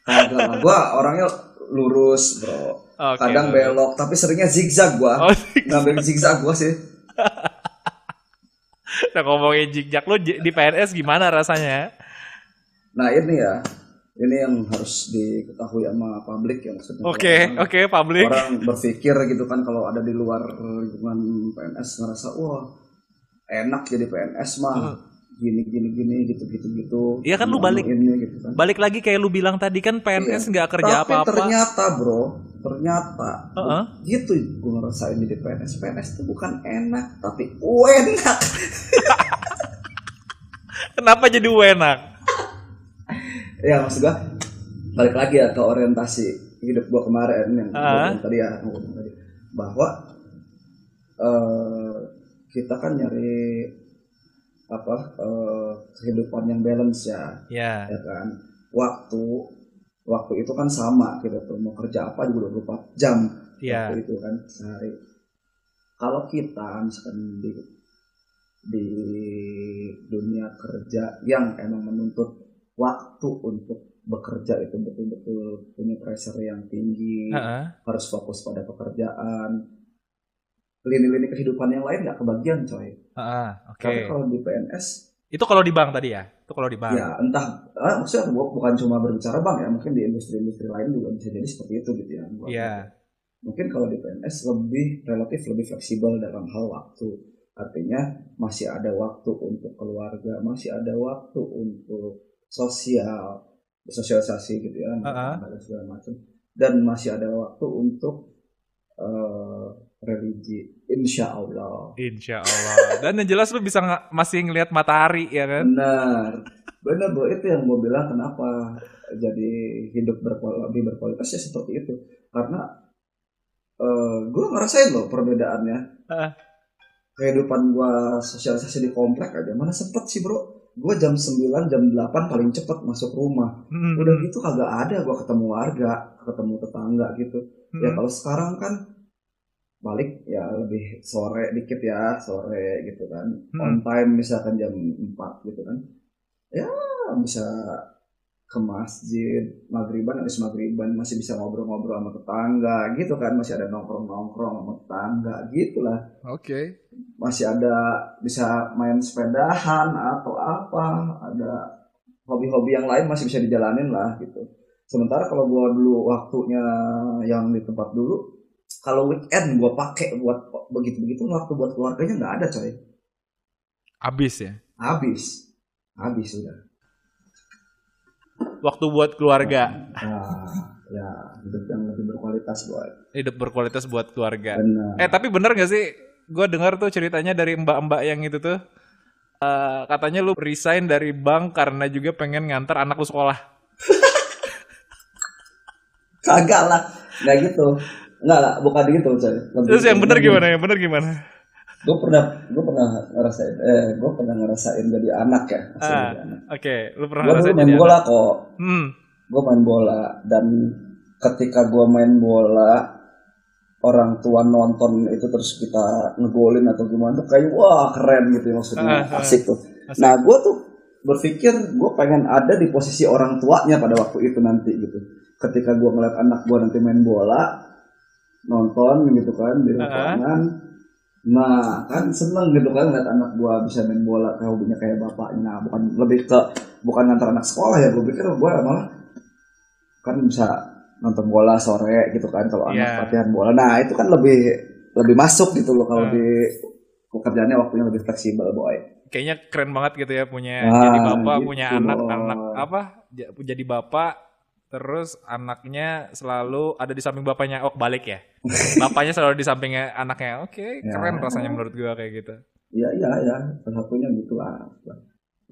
Kagak lah, orangnya lurus bro Oke. kadang belok tapi seringnya zigzag gua Oh, ngambil zigzag gua sih nah ngomongin jigjak lu di PNS gimana rasanya? Nah ini ya, ini yang harus diketahui sama publik ya maksudnya. Oke, Orang- oke, publik. Orang berpikir gitu kan kalau ada di luar lingkungan PNS ngerasa wah enak jadi PNS mah Hmm. Gini gini gini gitu gitu gitu. Iya kan lu balik- ini gitu kan. Balik lagi kayak lu bilang tadi kan PNS nggak kerja Iya. Tapi apa-apa. ternyata bro, ternyata Heeh. gitu gue ngerasain jadi PNS. PNS itu bukan enak tapi enak. Kenapa jadi enak? ya maksud gua balik lagi ya ke orientasi hidup gua kemarin yang gua Ah. bilang tadi ya bahwa eh, kita kan nyari apa eh, kehidupan yang balance ya Ya. ya kan waktu waktu itu kan sama kita tuh mau kerja apa juga 24 jam Ya. waktu itu kan sehari kalau kita misalkan di di dunia kerja yang emang menuntut waktu untuk bekerja itu betul-betul punya pressure yang tinggi Heeh. harus fokus pada pekerjaan lini-lini kehidupan yang lain nggak kebagian coy Heeh. Oke. tapi kalau di PNS Itu kalau di bank tadi ya? Itu kalau di bank. Ya entah, eh, maksudnya gua bukan cuma berbicara bank ya, mungkin di industri-industri lain juga bisa jadi seperti itu gitu ya. Iya. Mungkin kalau di PNS lebih relatif lebih fleksibel dalam hal waktu. Artinya masih ada waktu untuk keluarga, masih ada waktu untuk sosial, sosialisasi gitu ya, Uh-uh. dan segala macam. Dan masih ada waktu untuk eh, religi, insya Allah. Insya Allah. Dan yang jelas lu bisa masih ngelihat matahari ya kan? Benar, benar bro. Itu yang gue bilang kenapa jadi hidup berkualitas, lebih berkualitas ya seperti itu. Karena gue ngerasain loh perbedaannya. Ah. Kehidupan gue sosialisasi di komplek aja mana sempet sih bro. Gue jam 9, jam 8 paling cepet masuk rumah. Hmm. Udah gitu kagak ada gue ketemu warga, ketemu tetangga gitu. Ya Hmm. kalau sekarang kan balik ya lebih sore dikit ya sore gitu kan. Hmm. on time misalkan jam 4 gitu kan. Ya bisa ke masjid maghriban habis maghriban masih bisa ngobrol-ngobrol sama tetangga gitu kan. Masih ada nongkrong-nongkrong sama tetangga gitulah. Oke. masih ada bisa main sepedahan atau apa ada hobi-hobi yang lain masih bisa dijalanin lah gitu. Sementara kalau gua dulu waktunya yang di tempat dulu kalau weekend gua pakai buat begitu begitu waktu buat keluarganya nggak ada coy Abis ya. habis habis sudah Waktu buat keluarga. nah ya hidup yang lebih berkualitas buat Hidup berkualitas buat keluarga. benar Eh tapi bener gak sih? Gue dengar tuh ceritanya dari mbak-mbak yang itu tuh. eh, katanya lu resign dari bank karena juga pengen ngantar anak lu sekolah. kagak lah nggak gitu nggak lah bukan gitu Lebih- Terus yang bener lebih- gimana? Yang bener gimana? gue pernah gue pernah ngerasain eh gue pernah ngerasain jadi anak ya Ah. Oke, lu pernah dulu ngerasain main jadi bola anak? kok Hmm. gue main bola dan ketika gue main bola orang tua nonton itu terus kita ngegolin atau gimana tuh kayak wah keren gitu ya maksudnya Ah, ah. asik tuh Asik. nah gue tuh berpikir gue pengen ada di posisi orang tuanya pada waktu itu nanti gitu ketika gue ngeliat anak gue nanti main bola nonton gitu kan di Ah, ah. lapangan nah kan seneng gitu kan ngeliat anak gue bisa main bola kayak hobinya kayak bapaknya nah bukan lebih ke bukan antar anak sekolah ya gue pikir gue malah kan bisa nonton bola sore gitu kan kalau anak Iya. latihan bola nah itu kan lebih lebih masuk gitu loh kalau Hmm. di pekerjaannya waktunya lebih fleksibel boy Kayaknya keren banget gitu ya punya Ah, jadi bapak, gitu punya anak, loh. anak apa? ja- Jadi bapak, terus anaknya selalu ada di samping bapaknya. Oh, balik ya. Bapaknya selalu di sampingnya anaknya. Oke, Ya. keren rasanya menurut gua kayak gitu. Iya iya ya salah satunya gitu lah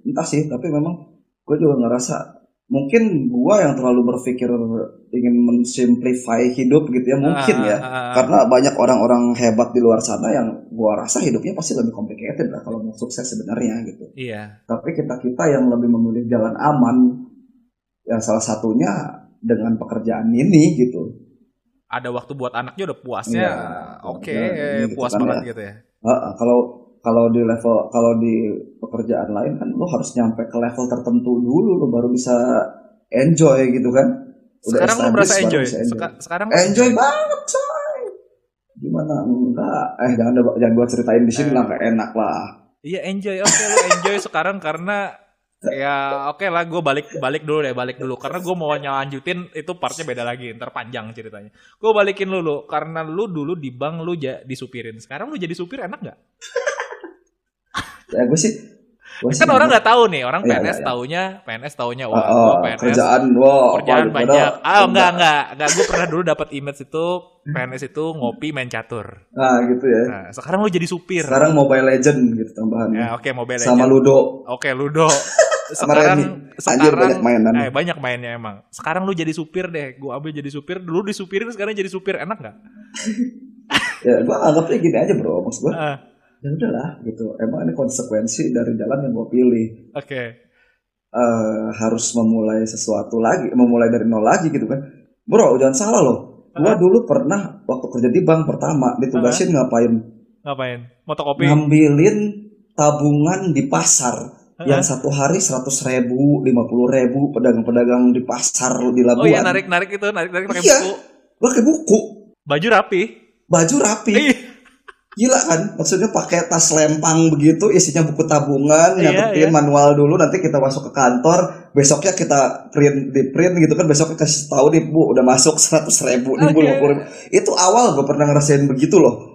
entah sih tapi memang gue juga ngerasa mungkin gue yang terlalu berpikir ingin mensimplify hidup gitu ya mungkin Ah, ya ah, ah. karena banyak orang-orang hebat di luar sana yang gue rasa hidupnya pasti lebih complicated lah kalau mau sukses sebenarnya gitu Iya. tapi kita kita yang lebih memilih jalan aman yang salah satunya dengan pekerjaan ini gitu Ada waktu buat anaknya udah puasnya. Iya, Oke, iya, gitu puas kan banget ya. gitu ya. Heeh, kalau kalau di level kalau di pekerjaan lain kan lo harus nyampe ke level tertentu dulu lo baru bisa enjoy gitu kan Sekarang lu merasa enjoy. enjoy. Seka- sekarang enjoy banget coy gimana enggak eh jangan jangan gua ceritain di sini Eh. lah enak lah Iya enjoy, oke lu enjoy sekarang karena ya oke lah gue balik balik dulu deh balik dulu. Karena gue mau nyelanjutin itu partnya beda lagi ntar panjang ceritanya. Gue balikin lu lu. Karena lu dulu di bank lu ja, disupirin. Sekarang lu jadi supir enak nggak? Ya gue sih kan orang nggak tahu nih orang Iya, PNS iya, iya. taunya PNS taunya Oh, wah oh, gua PNS kerjaan wow kerjaan banyak ah enggak enggak enggak gue pernah dulu dapat image itu PNS itu ngopi main catur nah gitu ya nah sekarang lu jadi supir sekarang Mobile Legend gitu tambahannya ya oke mobile sama Legends. Ludo Oke, Ludo. Sama sekarang. Anjir, sekarang banyak mainan. eh banyak mainnya emang. Sekarang lu jadi supir deh. Gua ambil jadi supir, dulu disupirin sekarang jadi supir. Enak nggak? ya gue anggapnya gini aja bro maksud gue Ah, ya udahlah gitu emang ini konsekuensi dari jalan yang gue pilih Oke. Eh, harus memulai sesuatu lagi memulai dari nol lagi gitu kan bro jangan salah loh gue Ah. dulu pernah waktu kerja di bank pertama ditugasin ngapain Ngapain? Motokopi. ngambilin tabungan di pasar Ah. yang satu hari seratus ribu lima puluh ribu pedagang-pedagang di pasar di Oh Labuan iya narik-narik itu, narik-narik pakai Iya. buku. pakai buku Baju rapi. baju rapi Ih, Gila kan? Maksudnya pakai tas lempang begitu, isinya buku tabungan, Iya, nyatetin iya. manual dulu, nanti kita masuk ke kantor, besoknya kita print di print gitu kan, besoknya kasih tahu nih bu, udah masuk seratus ribu, nih bu. 50 ribu. Itu awal gue pernah ngerasain begitu loh.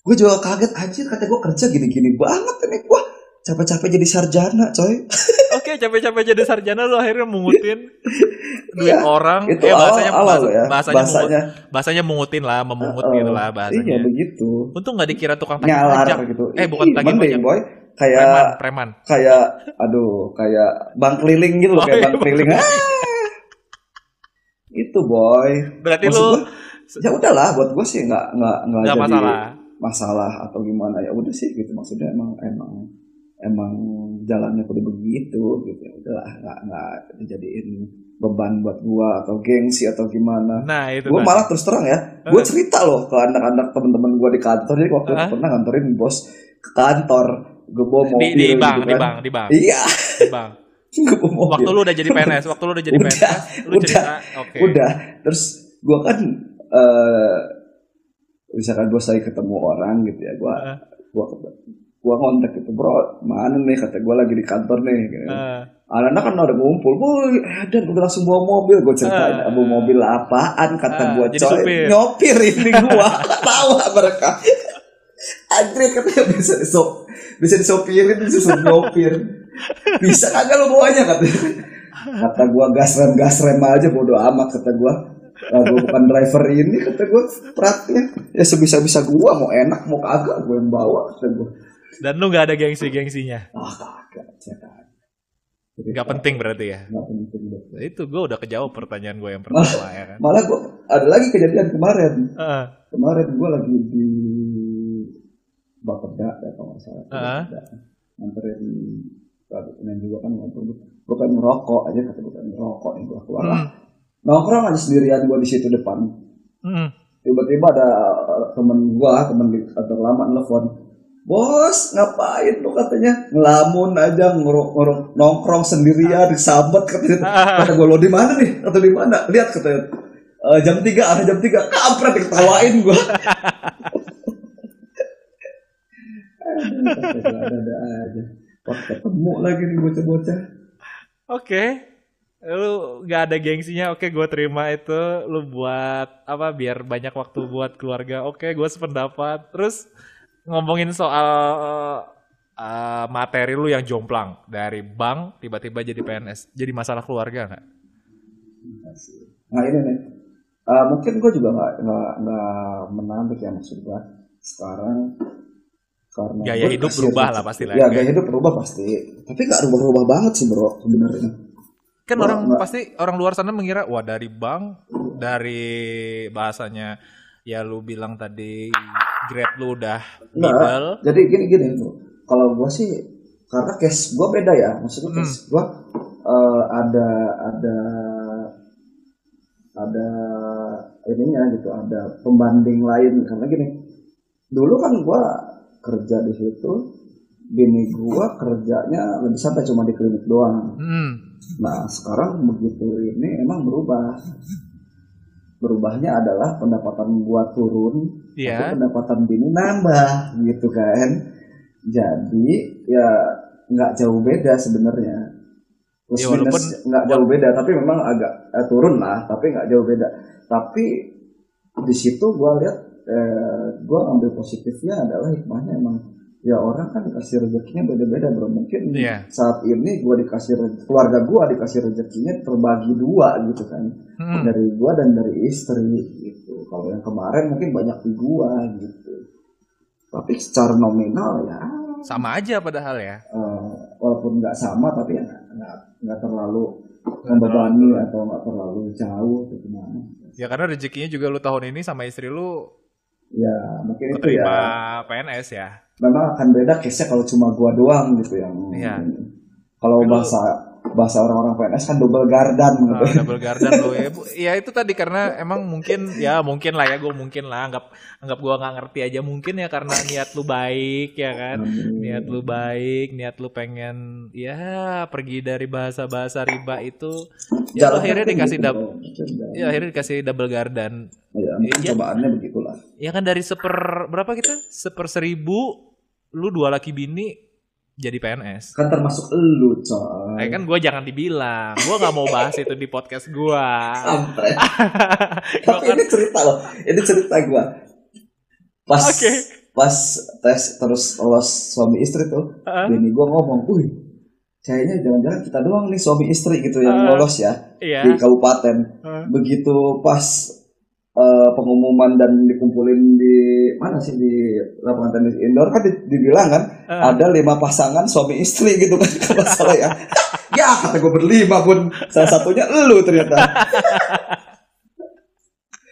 Gue juga kaget anjir, kata gue kerja gini-gini banget ini gue capek-capek jadi sarjana coy. Oke, capek-capek jadi sarjana lu akhirnya mungutin duit Iya, orang. Itu eh, bahasanya awal loh ya, bahasanya, bahasanya. mungut- bahasanya mungutin lah, memungut gitu lah Iya bahasanya. begitu. Untung nggak dikira tukang tagih Nyalar pajak. gitu. Eh, bukan Ih, tagih pajak. boy. Preman, Kayak preman. kayak aduh kayak bank keliling gitu loh Oh, kayak iya, bank keliling ah. itu boy Berarti Maksud lu gua, ya udahlah buat gue sih nggak nggak nggak jadi masalah. masalah atau gimana ya udah sih gitu maksudnya emang emang emang jalannya kudu begitu gitu ya udahlah nggak nggak dijadiin beban buat gua atau gengsi atau gimana Nah, itu gue tadi. malah terus terang ya Eh. cerita loh ke anak-anak teman-teman gue di kantor jadi waktu itu Eh. pernah nganterin bos ke kantor gue bawa di, mobil di bank, gitu di kan. bank, di bank, iya di bank. Waktu lu udah jadi PNS, waktu lu udah jadi Udah, PNS, lu udah, cerita, oke. udah terus gue kan eh misalkan gue saya ketemu orang gitu ya gue Heeh. gue gue ngontak gitu bro mana nih? Kata gue lagi di kantor nih gitu. Eh, anak-anak kan udah ngumpul boy dan udah langsung bawa mobil. Gue ceritain Ah. bawa mobil apaan? Kata gue jadi coy nyopir ini gue tawa mereka. Andre katanya bisa disop bisa disopirin bisa nyopir. Bisa kagak lo bawanya katanya kata gue gas rem gas rem aja bodo amat kata gue Lah, gue bukan driver ini kata gue praknya ya sebisa bisa gue mau enak mau kagak gue yang bawa kata gue Dan lu nggak ada gengsi-gengsinya. kagak saya kagak Nggak penting berarti ya. nggak penting. Nah, Itu gue udah kejawab pertanyaan gue yang pertama ya kan. malah gue ada lagi kejadian kemarin Heeh. kemarin gue lagi di Bapeda ya kalau nggak salah. Bapeda. nganterin ini juga kan ngobrol gue kan ngerokok aja kata gue kan ngerokok nih gue keluar lah Hmm. nongkrong aja sendirian gue di situ depan Hmm. tiba-tiba ada temen gue temen di kantor lama nelfon bos ngapain lu? katanya. Ngelamun aja nguruk nguruk nongkrong sendirian disambet katanya. Kata gue lo di mana nih? Atau di mana? Lihat katanya. "Eh, jam 3 ada jam 3 kampret diketawain gue ada aja ketemu lagi nih bocah-bocah. Oke. Lu nggak ada gengsinya, oke gue terima itu. Lu buat apa? Biar banyak waktu buat keluarga. Oke, gue sependapat. Terus ngomongin soal eh, materi lu yang jomplang dari bank tiba-tiba jadi PNS. Jadi masalah keluarga nggak? nah ini nih Eh, mungkin gue juga nggak nggak menampik ya maksud gue sekarang karena Gaya hidup berubah lah pasti lah. ya gaya hidup berubah pasti tapi nggak rubah-rubah banget sih bro sebenarnya Kan Wah, orang nggak. pasti orang luar sana mengira wah dari bank dari bahasanya ya lu bilang tadi grade lu udah middle. jadi gini gini kalau gue sih karena case gue beda ya maksudnya Hmm. case gue eh, ada ada ada ininya gitu ada pembanding lain karena gini dulu kan gue kerja di situ bini gue kerjanya lebih sampai cuma di klinik doang Hmm. nah sekarang begitu ini emang berubah berubahnya adalah pendapatan gua turun tapi pendapatan bini nambah gitu kan. Jadi ya nggak jauh beda sebenarnya. Plus Ya, walaupun- minus nggak jauh beda tapi memang agak eh, turun lah tapi nggak jauh beda. Tapi di situ gua lihat eh, gua ambil positifnya adalah hikmahnya emang ya orang kan dikasih rezekinya beda-beda bro mungkin Iya. saat ini gua dikasih keluarga gua dikasih rezekinya terbagi dua gitu kan Hmm. dari gua dan dari istri gitu. Kalau yang kemarin mungkin banyak di gua gitu. Tapi secara nominal ya Sama aja padahal ya. eh, walaupun nggak sama tapi ya nggak terlalu membebani atau nggak terlalu jauh atau gimana. Ya karena rezekinya juga lu tahun ini sama istri lu Ya mungkin itu ya PNS ya. Memang akan beda case-nya kalau cuma gua doang gitu yang Iya. kalau bahasa bahasa orang-orang PNS kan double gardan gitu. Ah, double garden lu ya. Bu- Ya itu tadi karena emang mungkin ya mungkin lah ya gue mungkin lah anggap anggap gua nggak ngerti aja mungkin ya karena niat lu baik ya kan. Niat lu baik, niat lu pengen ya pergi dari bahasa-bahasa riba itu ya Jalannya akhirnya kan dikasih gitu, ya akhirnya dikasih double garden. Ya, mungkin Iya. cobaannya begitulah. Ya kan dari seper berapa kita? Seper seribu, lu dua laki bini jadi PNS. Kan termasuk elu, coy. Eh kan gue jangan dibilang, gue nggak mau bahas itu di podcast gue. Gua Tapi kan, ini cerita loh. Ini cerita gua. Pas Oke. pas tes terus lolos suami istri tuh, Heeh. bini gua ngomong, "Wih, kayaknya jangan-jangan kita doang nih suami istri gitu yang Ah. lolos ya iya. di kabupaten." Heeh. Begitu pas eh, pengumuman dan dikumpulin di mana sih di lapangan tenis indoor kan di- dibilang kan Heeh. ada lima pasangan suami istri gitu kan kalau salah ya. ya kata gue berlima pun salah satunya elu ternyata.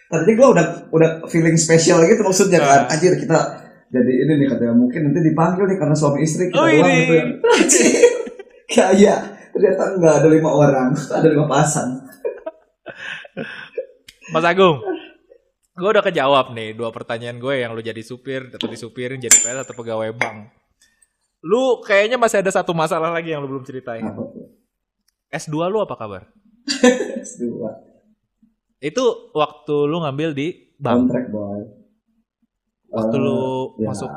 Tadinya gue udah udah feeling spesial gitu maksudnya kan. Ah. Anjir kita jadi ini nih katanya mungkin nanti dipanggil nih karena suami istri kita Oh, doang ini. gitu ya. Kayak ternyata enggak ada lima orang, ada lima pasang. Mas Agung, gue udah kejawab nih dua pertanyaan gue yang lu jadi supir atau disupirin jadi PNS atau pegawai bank. Lu kayaknya masih ada satu masalah lagi yang lu belum ceritain. Apa tuh? S2 lu apa kabar? Dua. Itu waktu lu ngambil di bank. Kontrak boy. Waktu Eh, lu ya, masuk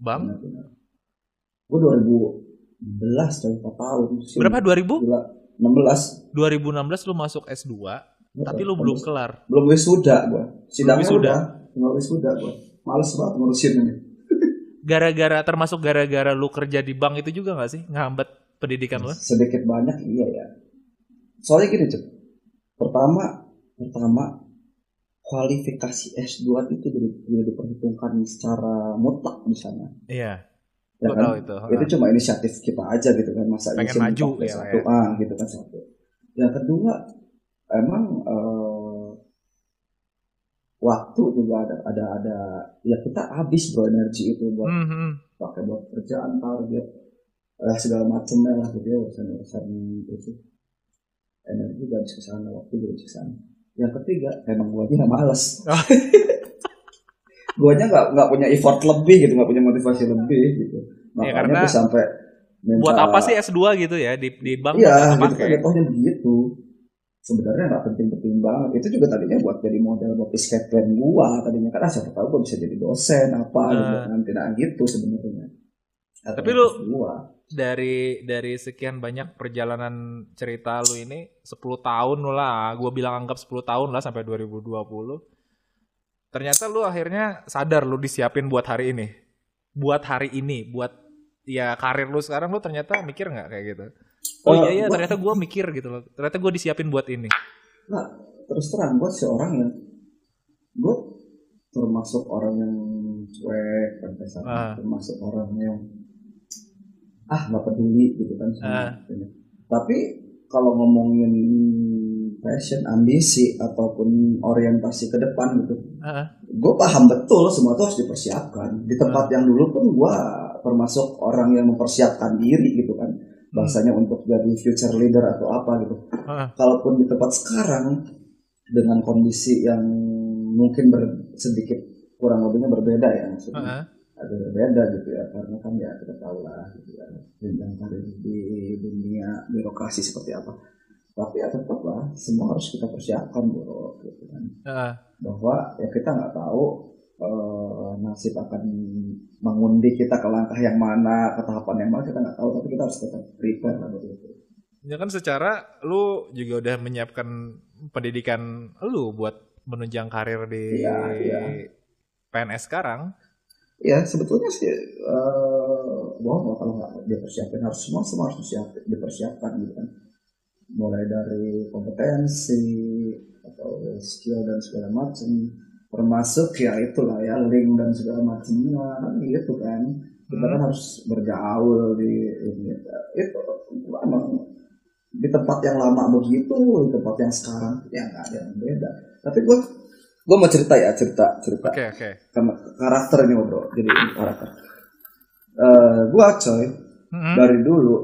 bank Gue 2011 coy, 4 tahun. Berapa 2000? Gila, 16. 2016 lu masuk S2, tapi lu belum kelar. belum wisuda gua. Sidangnya wisuda. udah, tinggal wisuda gua. Males banget ngurusin ini. Gara-gara termasuk gara-gara lu kerja di bank itu juga gak sih ngehambat pendidikan lu? Sedikit banyak iya ya. Soalnya gini, Cep. Pertama, pertama kualifikasi S2 itu jadi, jadi diperhitungkan secara mutlak di sana. Iya, Ya kan? itu. itu cuma inisiatif kita aja gitu kan masa Pengen maju ya, satu ya. ah gitu kan satu yang kedua emang eh, waktu juga ada ada ada ya kita habis bro energi itu buat Hmm, hmm. pakai buat kerjaan target eh, segala macamnya lah gitu ya urusan urusan itu energi juga habis ke sana waktu juga habis ke sana yang ketiga emang guanya males Oh. guanya nggak nggak punya effort lebih gitu nggak punya motivasi lebih gitu Ya, makanya karena gue sampai minta- Buat apa sih S2 gitu ya di di bank? Iya, gitu kan kepake. jatuhnya begitu. Sebenarnya nggak penting-penting banget. Itu juga tadinya buat jadi model buat escape plan gua. Tadinya kan ah, siapa tahu gua bisa jadi dosen apa Ah. gitu nanti nah gitu sebenarnya. Tapi lu- gua. dari dari sekian banyak perjalanan cerita lu ini 10 tahun lah gue bilang anggap 10 tahun lah sampai 2020 ternyata lu akhirnya sadar lu disiapin buat hari ini buat hari ini buat ya karir lu sekarang lu ternyata mikir nggak kayak gitu oh Eh, iya iya gua- ternyata gue mikir gitu loh ternyata gue disiapin buat ini Nah, terus terang gua seorang yang gua termasuk orang yang cuek kan. Ah. termasuk orang yang ah nggak peduli gitu kan Ah. itunya. Tapi kalau ngomongin passion, ambisi ataupun orientasi ke depan gitu, Ah, gue paham betul semua itu harus dipersiapkan. Di tempat yang dulu pun gue termasuk orang yang mempersiapkan diri gitu kan, bahasanya untuk jadi future leader atau apa gitu. ah, Kalaupun di tempat sekarang dengan kondisi yang mungkin ber- sedikit kurang lebihnya berbeda ya maksudnya ah. agak berbeda gitu ya karena kan ya kita tahu lah gitu ya jenjang karir di dunia birokrasi seperti apa tapi ya tetap lah semua harus kita persiapkan bro gitu kan ah. bahwa ya kita nggak tahu eh, nasib akan mengundi kita ke langkah yang mana ke tahapan yang mana kita nggak tahu tapi kita harus tetap prepare lah itu Ya kan secara lu juga udah menyiapkan pendidikan lu buat menunjang karir di Iya, iya. PNS sekarang. ya sebetulnya sih eh bahwa kalau nggak dipersiapkan harus semua semua harus disiap- dipersiapkan gitu kan mulai dari kompetensi atau skill dan segala macam termasuk ya itulah ya link dan segala macamnya kan gitu kan. Kita Hmm. kan harus bergaul di ini. Itu emang di tempat yang lama begitu di tempat yang sekarang ya nggak ada yang beda. Tapi gue gue mau cerita ya cerita cerita. Oke oke. karena karakter nih bro. Jadi ini karakter. Eh gua coy Mm-mm. dari dulu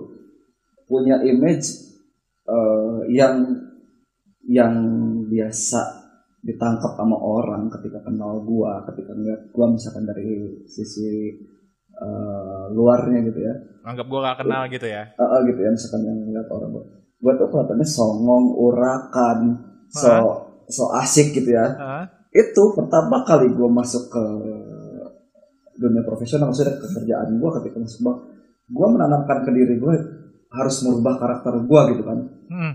punya image eh, yang yang biasa ditangkap sama orang ketika kenal gua ketika ngeliat gua misalkan dari sisi eh, luarnya gitu ya. Anggap gua gak kenal gitu ya. Eh, eh, gitu ya misalkan yang ngeliat orang gua. Gua tuh kelihatannya songong urakan so so asik gitu ya. Itu pertama kali gue masuk ke dunia profesional maksudnya ke kerjaan gue ketika masuk bank gue menanamkan ke diri gue harus merubah karakter gue gitu kan. Hmm.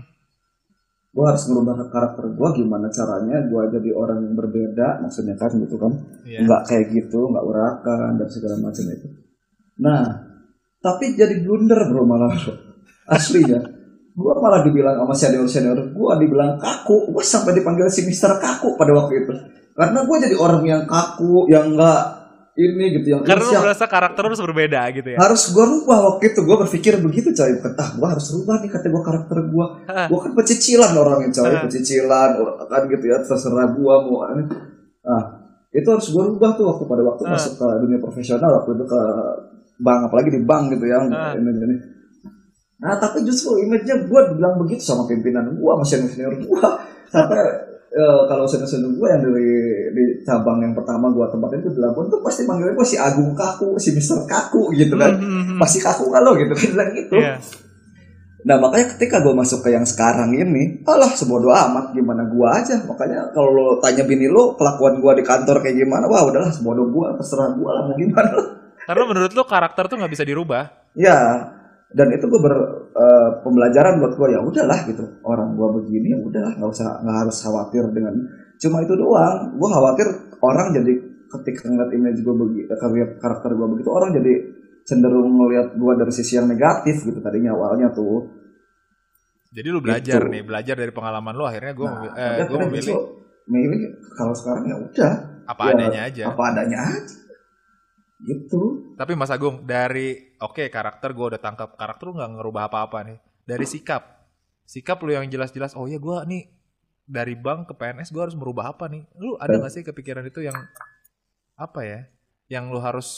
Gue harus merubah karakter gue gimana caranya gue jadi orang yang berbeda maksudnya kan gitu kan? Iya. nggak kayak gitu nggak urakan dan segala macam itu. Nah tapi jadi blunder bro malah. Bro. asli ya. Gue malah dibilang sama senior senior gue dibilang kaku. Gue sampai dipanggil si Mister kaku pada waktu itu. Karena gue jadi orang yang kaku yang nggak ini gitu yang Karena lu siap. merasa karakter lu harus berbeda gitu ya. harus gue rubah waktu itu gue berpikir begitu coy ah gue harus rubah nih kata gue karakter gue gue kan pecicilan orangnya coy Ah. pecicilan orang kan gitu ya terserah gue mau ah itu harus gue rubah tuh waktu pada waktu masuk ke dunia profesional waktu itu ke bank apalagi di bank gitu ya ini, ini. nah tapi justru image-nya gue bilang begitu sama pimpinan gue sama senior senior gue sampai eh, kalau senior senior gue yang dari di cabang yang pertama gue tempatin itu di tuh pasti manggilnya gue si Agung kaku si Mister kaku gitu kan Hmm, hmm, hmm. pasti kaku lo gitu kan bilang gitu Iya. Nah makanya ketika gue masuk ke yang sekarang ini, alah sebodoh amat gimana gue aja. Makanya kalau lo tanya bini lo kelakuan gue di kantor kayak gimana, wah udahlah sebodoh gue, terserah gue lah mau gimana. Karena menurut lu karakter tuh nggak bisa dirubah. ya, dan itu gue ber eh, pembelajaran buat gue ya udahlah gitu. Orang gue begini ya udahlah nggak usah nggak harus khawatir dengan cuma itu doang. Gue khawatir orang jadi ketika ngeliat image gue begitu, karakter gue begitu, orang jadi cenderung ngeliat gue dari sisi yang negatif gitu tadinya awalnya tuh. Jadi lu belajar Gitu. nih, belajar dari pengalaman lu akhirnya gue Nah, eh, kadang memilih justru milih kalau sekarang ya udah apa ya, adanya aja. apa adanya aja gitu Tapi Mas Agung dari oke karakter gue udah tangkap karakter lu nggak ngerubah apa-apa nih. Dari sikap, sikap lu yang jelas-jelas. Oh ya gue nih dari bank ke PNS gue harus merubah apa nih? Lu ada nggak sih kepikiran itu yang apa ya? Yang lu harus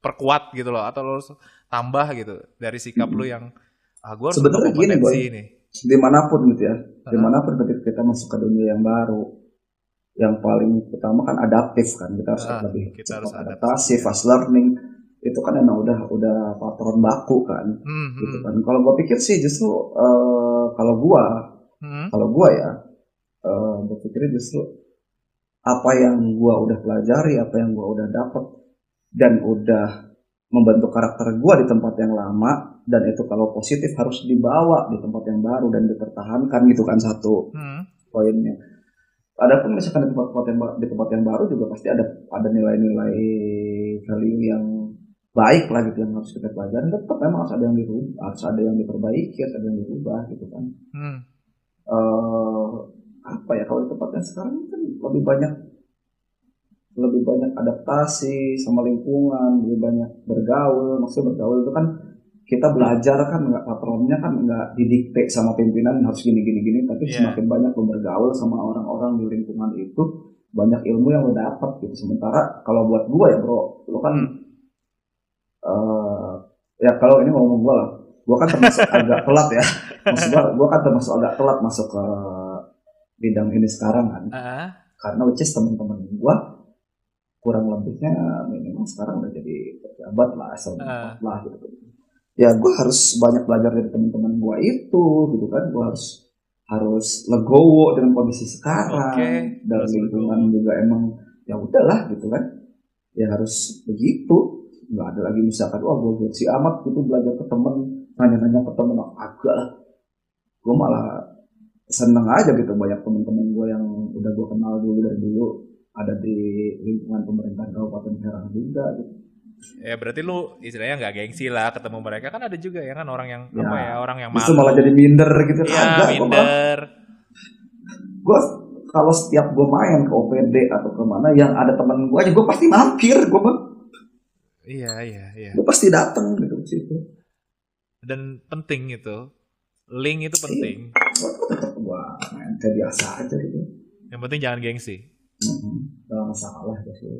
perkuat gitu loh atau lu harus tambah gitu dari sikap lu yang ah gue harus Sebenarnya gini, Boy. nih. di mana pun gitu ya di mana pun ketika kita masuk ke dunia yang baru yang paling utama kan adaptif kan kita harus Ah, lebih kita harus adaptasi adaptasi. fast learning itu kan emang udah udah patron baku kan Hmm, gitu hmm, kan kalau gua pikir sih justru eh, kalau gua hmm. kalau gua ya eh berpikirnya justru apa yang gua udah pelajari apa yang gua udah dapat dan udah membentuk karakter gua di tempat yang lama dan itu kalau positif harus dibawa di tempat yang baru dan dipertahankan gitu kan satu Hmm. poinnya adapun misalkan di tempat-tempat yang di tempat yang baru juga pasti ada ada nilai-nilai value yang baik lah gitu yang harus kita pelajari tetap memang harus ada yang dirubah harus ada yang diperbaiki harus ada yang dirubah gitu kan Hmm. eh apa ya kalau di tempat yang sekarang kan lebih banyak lebih banyak adaptasi sama lingkungan lebih banyak bergaul maksudnya bergaul itu kan kita belajar kan nggak patronnya kan nggak didikte sama pimpinan harus gini gini gini tapi Iya. semakin banyak lo bergaul sama orang-orang di lingkungan itu banyak ilmu yang lo dapat gitu. Sementara kalau buat gua ya bro lo kan eh ya kalau ini ngomong gua lah. Gua kan termasuk agak telat ya. Maksud gua kan termasuk agak telat masuk ke bidang ini sekarang kan. Ah, karena which is teman-teman gua kurang lebihnya minimal sekarang udah jadi pejabat lah asal Ah. lah gitu ya gua harus banyak belajar dari teman-teman gua itu gitu kan. Gua harus harus legowo dengan kondisi sekarang. Oke, dan lingkungan juga emang ya udahlah gitu kan. Ya harus begitu. Nggak ada lagi misalkan wah gue si amat gitu belajar ke temen nanya-nanya ke temen. Agak lah. Gue malah seneng aja gitu banyak temen-temen gue yang udah gue kenal dulu dari dulu ada di lingkungan pemerintahan kabupaten Serang juga gitu. Ya berarti lu istilahnya nggak gengsi lah ketemu mereka kan ada juga ya kan orang yang Ya, apa ya orang yang malu. malah jadi minder gitu Iya, gua malah- minder. gue kalau setiap gue main ke OPD atau ke mana yang ada temen gue aja gue pasti mampir gue Iya, iya, iya. gue pasti datang gitu ke situ Dan penting itu. Link itu penting. gue main kayak biasa aja gitu Yang penting jangan gengsi. Gak masalah ya sih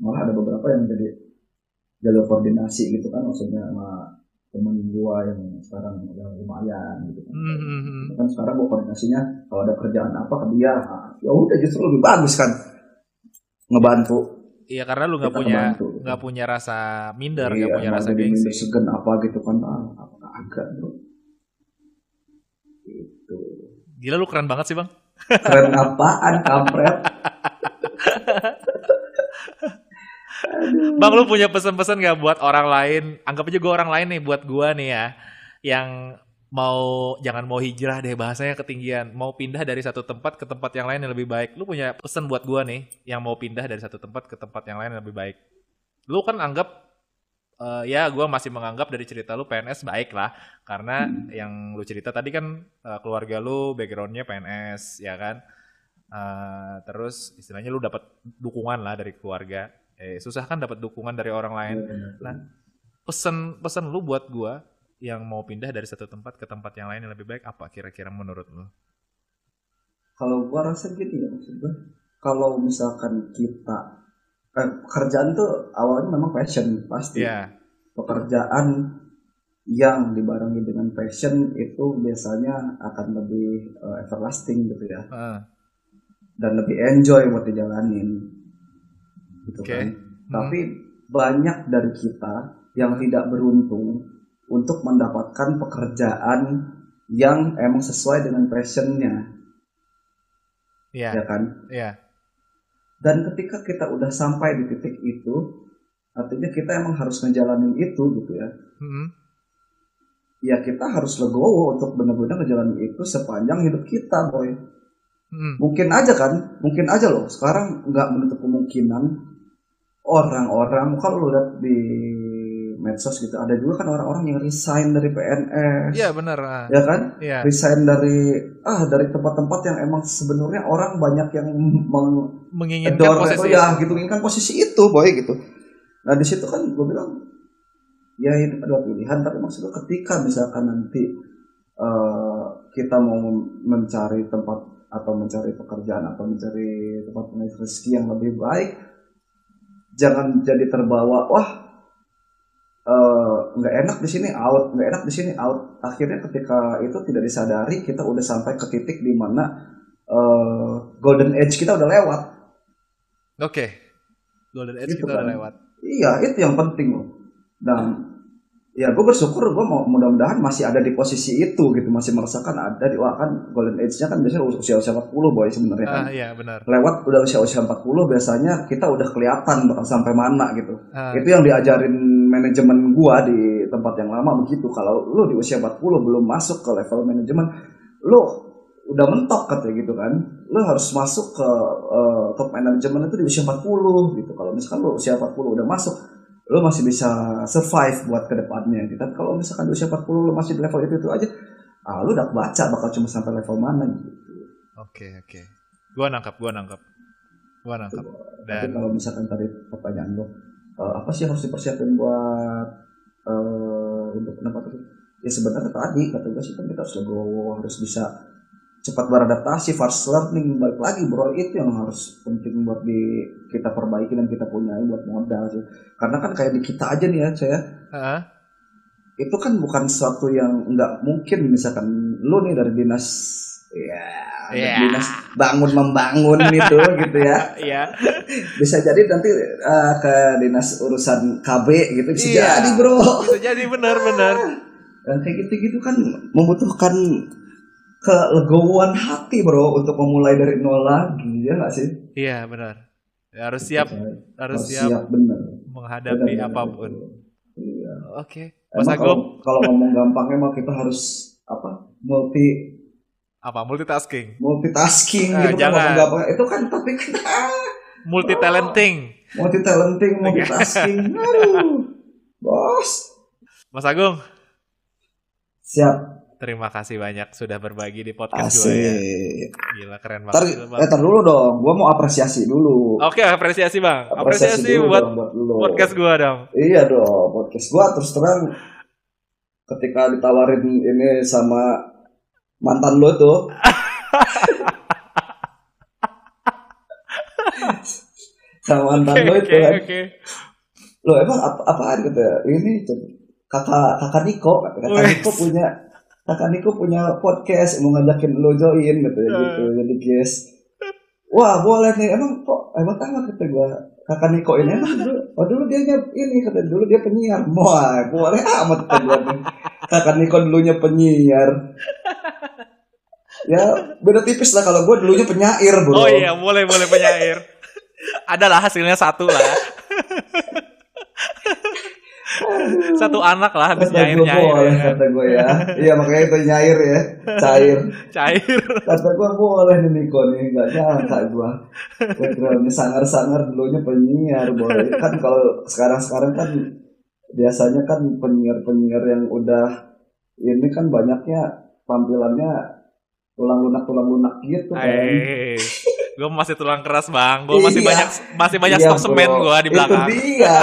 malah ada beberapa yang jadi jalur koordinasi gitu kan maksudnya sama temen gua yang sekarang udah lumayan gitu kan. Hmm, hmm, hmm. kan sekarang gua koordinasinya kalau ada kerjaan apa ke dia nah, ya udah justru lebih bagus kan ngebantu Iya karena lu nggak punya gitu. nggak punya rasa minder, nggak Iya, punya rasa gengsi. segen apa gitu kan ah, apa agak bro gitu Gila lu keren banget sih bang. Keren apaan, kampret? Bang, lu punya pesan-pesan gak buat orang lain? Anggap aja gue orang lain nih buat gue nih ya. Yang mau, jangan mau hijrah deh bahasanya ketinggian. Mau pindah dari satu tempat ke tempat yang lain yang lebih baik. Lu punya pesan buat gue nih, yang mau pindah dari satu tempat ke tempat yang lain yang lebih baik. Lu kan anggap, uh, ya gue masih menganggap dari cerita lu PNS baik lah. Karena yang lu cerita tadi kan uh, keluarga lu backgroundnya PNS, ya kan? Uh, terus istilahnya lu dapat dukungan lah dari keluarga eh susah kan dapat dukungan dari orang lain. Nah, pesan pesan lu buat gua yang mau pindah dari satu tempat ke tempat yang lain yang lebih baik apa kira-kira menurut lu? Kalau gua rasa gini ya maksud gua, kalau misalkan kita eh, pekerjaan tuh awalnya memang passion pasti. Iya. Pekerjaan yang dibarengi dengan passion itu biasanya akan lebih uh, everlasting gitu ya. Uh, Dan lebih enjoy buat dijalanin gitu Oke. kan. Hmm. Tapi banyak dari kita yang tidak beruntung untuk mendapatkan pekerjaan yang emang sesuai dengan passionnya, Iya, ya kan? iya. Dan ketika kita udah sampai di titik itu, artinya kita emang harus ngejalanin itu gitu ya. Mm-mm. Ya kita harus legowo untuk benar-benar ngejalanin itu sepanjang hidup kita, boy. Mm-mm. Mungkin aja kan, mungkin aja loh. Sekarang nggak menutup kemungkinan orang-orang kalau lu lihat di medsos gitu ada juga kan orang-orang yang resign dari PNS Iya benar. ah. ya kan Iya. resign dari ah dari tempat-tempat yang emang sebenarnya orang banyak yang meng Menginginkan adore posisi itu ya gitu inginkan posisi itu boy gitu nah di situ kan gue bilang ya ini adalah pilihan tapi maksudnya ketika misalkan nanti eh, kita mau mencari tempat atau mencari pekerjaan atau mencari tempat rezeki yang lebih baik jangan jadi terbawa wah eh, nggak enak di sini out nggak enak di sini out akhirnya ketika itu tidak disadari kita udah sampai ke titik di mana eh, golden age kita udah lewat Oke. Golden Age Gitu kita udah kan. lewat. Iya, itu yang penting loh. Dan ya gue bersyukur gue mau mudah-mudahan masih ada di posisi itu gitu, masih merasakan ada di wah kan golden age-nya kan biasanya usia-usia 40 boy sebenarnya kan. Ah iya benar. Lewat udah usia-usia 40 biasanya kita udah kelihatan bakal sampai mana gitu. Ah, Itu yang diajarin manajemen gua di tempat yang lama begitu. Kalau lu di usia 40 belum masuk ke level manajemen, lu udah mentok katanya gitu kan. Lu harus masuk ke eh, top manajemen itu di usia 40 gitu. Kalau misalkan lu usia 40 udah masuk, lu masih bisa survive buat ke depannya gitu. Tapi kalau misalkan di usia 40 lu masih di level itu itu aja, ah lu udah baca bakal cuma sampai level mana gitu. Oke oke. Gua nangkap, gua nangkap. Gua nangkap. Tapi Dan kalau misalkan tadi pertanyaan lo, eh, apa sih yang harus dipersiapin buat eh untuk kenapa tuh? Ya sebenarnya tadi kata gue sih kan kita harus legowo, harus bisa cepat beradaptasi, fast learning, balik lagi bro itu yang harus penting buat di kita perbaiki dan kita punya buat modal sih. Karena kan kayak di kita aja nih ya, saya Ah, itu kan bukan sesuatu yang nggak mungkin misalkan lu nih dari dinas ya dari Ya. dinas bangun membangun itu gitu ya iya. bisa jadi nanti eh, ke dinas urusan KB gitu bisa Iya. jadi bro Bisa jadi benar-benar. dan kayak gitu-gitu kan membutuhkan kelegowoan hati bro untuk memulai dari nol lagi ya nggak sih Iya benar. Ya, harus siap, harus harus siap siap bener menghadapi Bener, bener, apa pun. iya Oke. Mas emang kalau Agung, kalau ngomong gampangnya mah kita harus apa multi apa multitasking? multitasking Eh, gitu kan jangan. ngomong gampang itu kan tapi kan Multi talenting. multi talenting multitasking aduh bos Mas Agung, siap terima kasih banyak sudah berbagi di podcast gue ya. asik Gila keren banget. Bang. eh, ntar dulu dong, gua mau apresiasi dulu. Oke, apresiasi Bang. Apresiasi, dulu buat dong buat lu. podcast gua dong. Iya dong, podcast gua terus terang ketika ditawarin ini sama mantan lo tuh. sama mantan Oke, lo itu oke, kan. oke. Lo emang apa apaan gitu ya? Ini coba. kakak kakak Niko, kakak. Niko punya kakak Niko punya podcast mau ngajakin lo join gitu ya gitu. Jadi guys, wah boleh nih. Emang kok hebat amat kata gua. Kakak Niko ini emang dulu, oh dulu dia ini kata dulu dia penyiar. Wah, boleh amat kata nih. Kakak Niko dulunya penyiar. ya beda tipis lah kalau gue dulunya penyair bro Oh iya, boleh boleh penyair. Adalah hasilnya satu lah. Satu anak lah habis kata nyair gue nyair. boleh ya kata gue ya iya makanya itu nyair ya cair Cair. kata gue boleh nih Niko nih nggak nyangka gue backgroundnya sangar-sangar dulunya penyiar boy kan kalau sekarang-sekarang kan biasanya kan penyiar-penyiar yang udah ini kan banyaknya tampilannya tulang lunak tulang lunak gitu kan Hai. Gue masih tulang keras bang. Gue masih Iya. banyak masih banyak Iya, stok semen gue di belakang. Itu dia.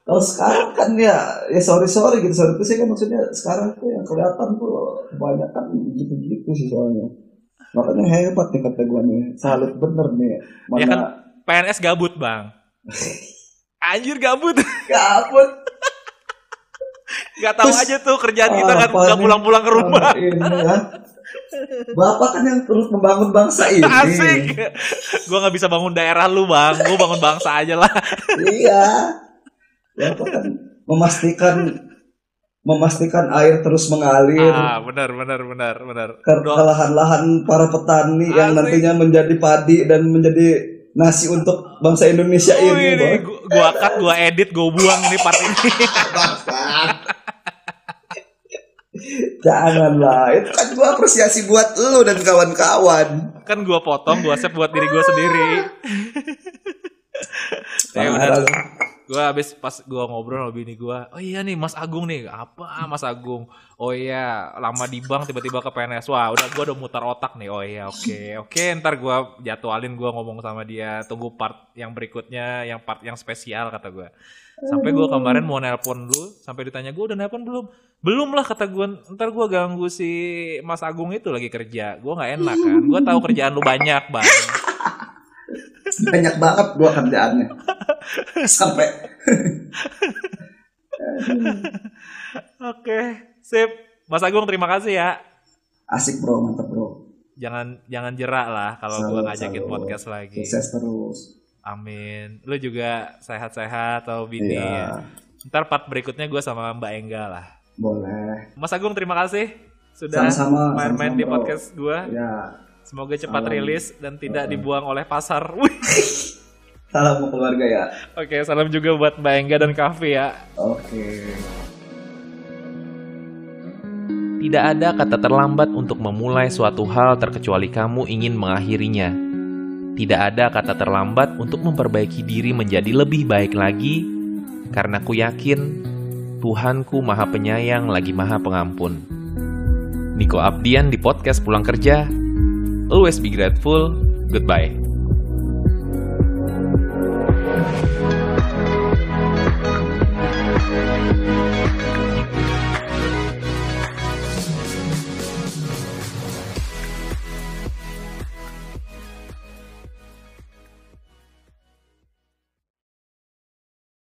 Kalau sekarang kan ya, ya sorry sorry gitu sorry itu sih kan maksudnya sekarang tuh yang kelihatan tuh kebanyakan gitu-gitu sih soalnya. Makanya hebat nih kata gue nih, salut bener nih. Mana Ya kan? PNS gabut bang. Anjir gabut. gabut. Gak tahu Terus, aja tuh kerjaan kita apa nggak pulang-pulang ke rumah. Ini ya. Bapak kan yang terus membangun bangsa ini. Asik. Gue nggak bisa bangun daerah lu bang. Gue bangun bangsa aja lah. iya. Bapak kan memastikan memastikan air terus mengalir. Ah benar benar benar benar. ke lahan-lahan para petani yang Asik. nantinya menjadi padi dan menjadi nasi untuk bangsa Indonesia Oh, ini, ini gua, gua cut, gua edit, gua buang ini part ini. Janganlah, itu kan gua apresiasi buat lu dan kawan-kawan. kan gua potong, gua save buat diri gua sendiri. ya Gua habis pas gua ngobrol sama bini gua, oh iya nih Mas Agung nih, apa Mas Agung? Oh iya, lama di bank tiba-tiba ke PNS. Wah, udah gua udah mutar otak nih. Oh iya, oke. Oke, ntar gua jadwalin gua ngomong sama dia, tunggu part yang berikutnya, yang part yang spesial kata gua. Sampai gua kemarin mau nelpon lu, sampai ditanya gua udah nelpon belum? Belum lah kata gua. Ntar gua ganggu si Mas Agung itu lagi kerja. Gua nggak enak kan. Gua tahu kerjaan lu banyak, Bang. Banyak banget gua kerjaannya. Sampai Oke, sip. Mas Agung terima kasih ya. asik bro, mantap bro. Jangan jangan jerak lah kalau gua Salut, ngajakin salut. podcast lagi. Sukses terus. Amin. Lu juga sehat-sehat atau bini ya. Iya, Ntar part berikutnya gue sama Mbak Engga lah. boleh. Mas Agung terima kasih sudah main-main di podcast gue. Ya, Semoga cepat Salam. rilis dan tidak Heeh. dibuang oleh pasar. Wih. salam buat keluarga ya. Oke, salam juga buat Mbak Engga dan Kavi ya. Oke. Tidak ada kata terlambat untuk memulai suatu hal terkecuali kamu ingin mengakhirinya. Tidak ada kata terlambat untuk memperbaiki diri menjadi lebih baik lagi, karena ku yakin Tuhanku Maha Penyayang lagi Maha Pengampun. Niko Abdian di podcast Pulang Kerja. Always be grateful. Goodbye.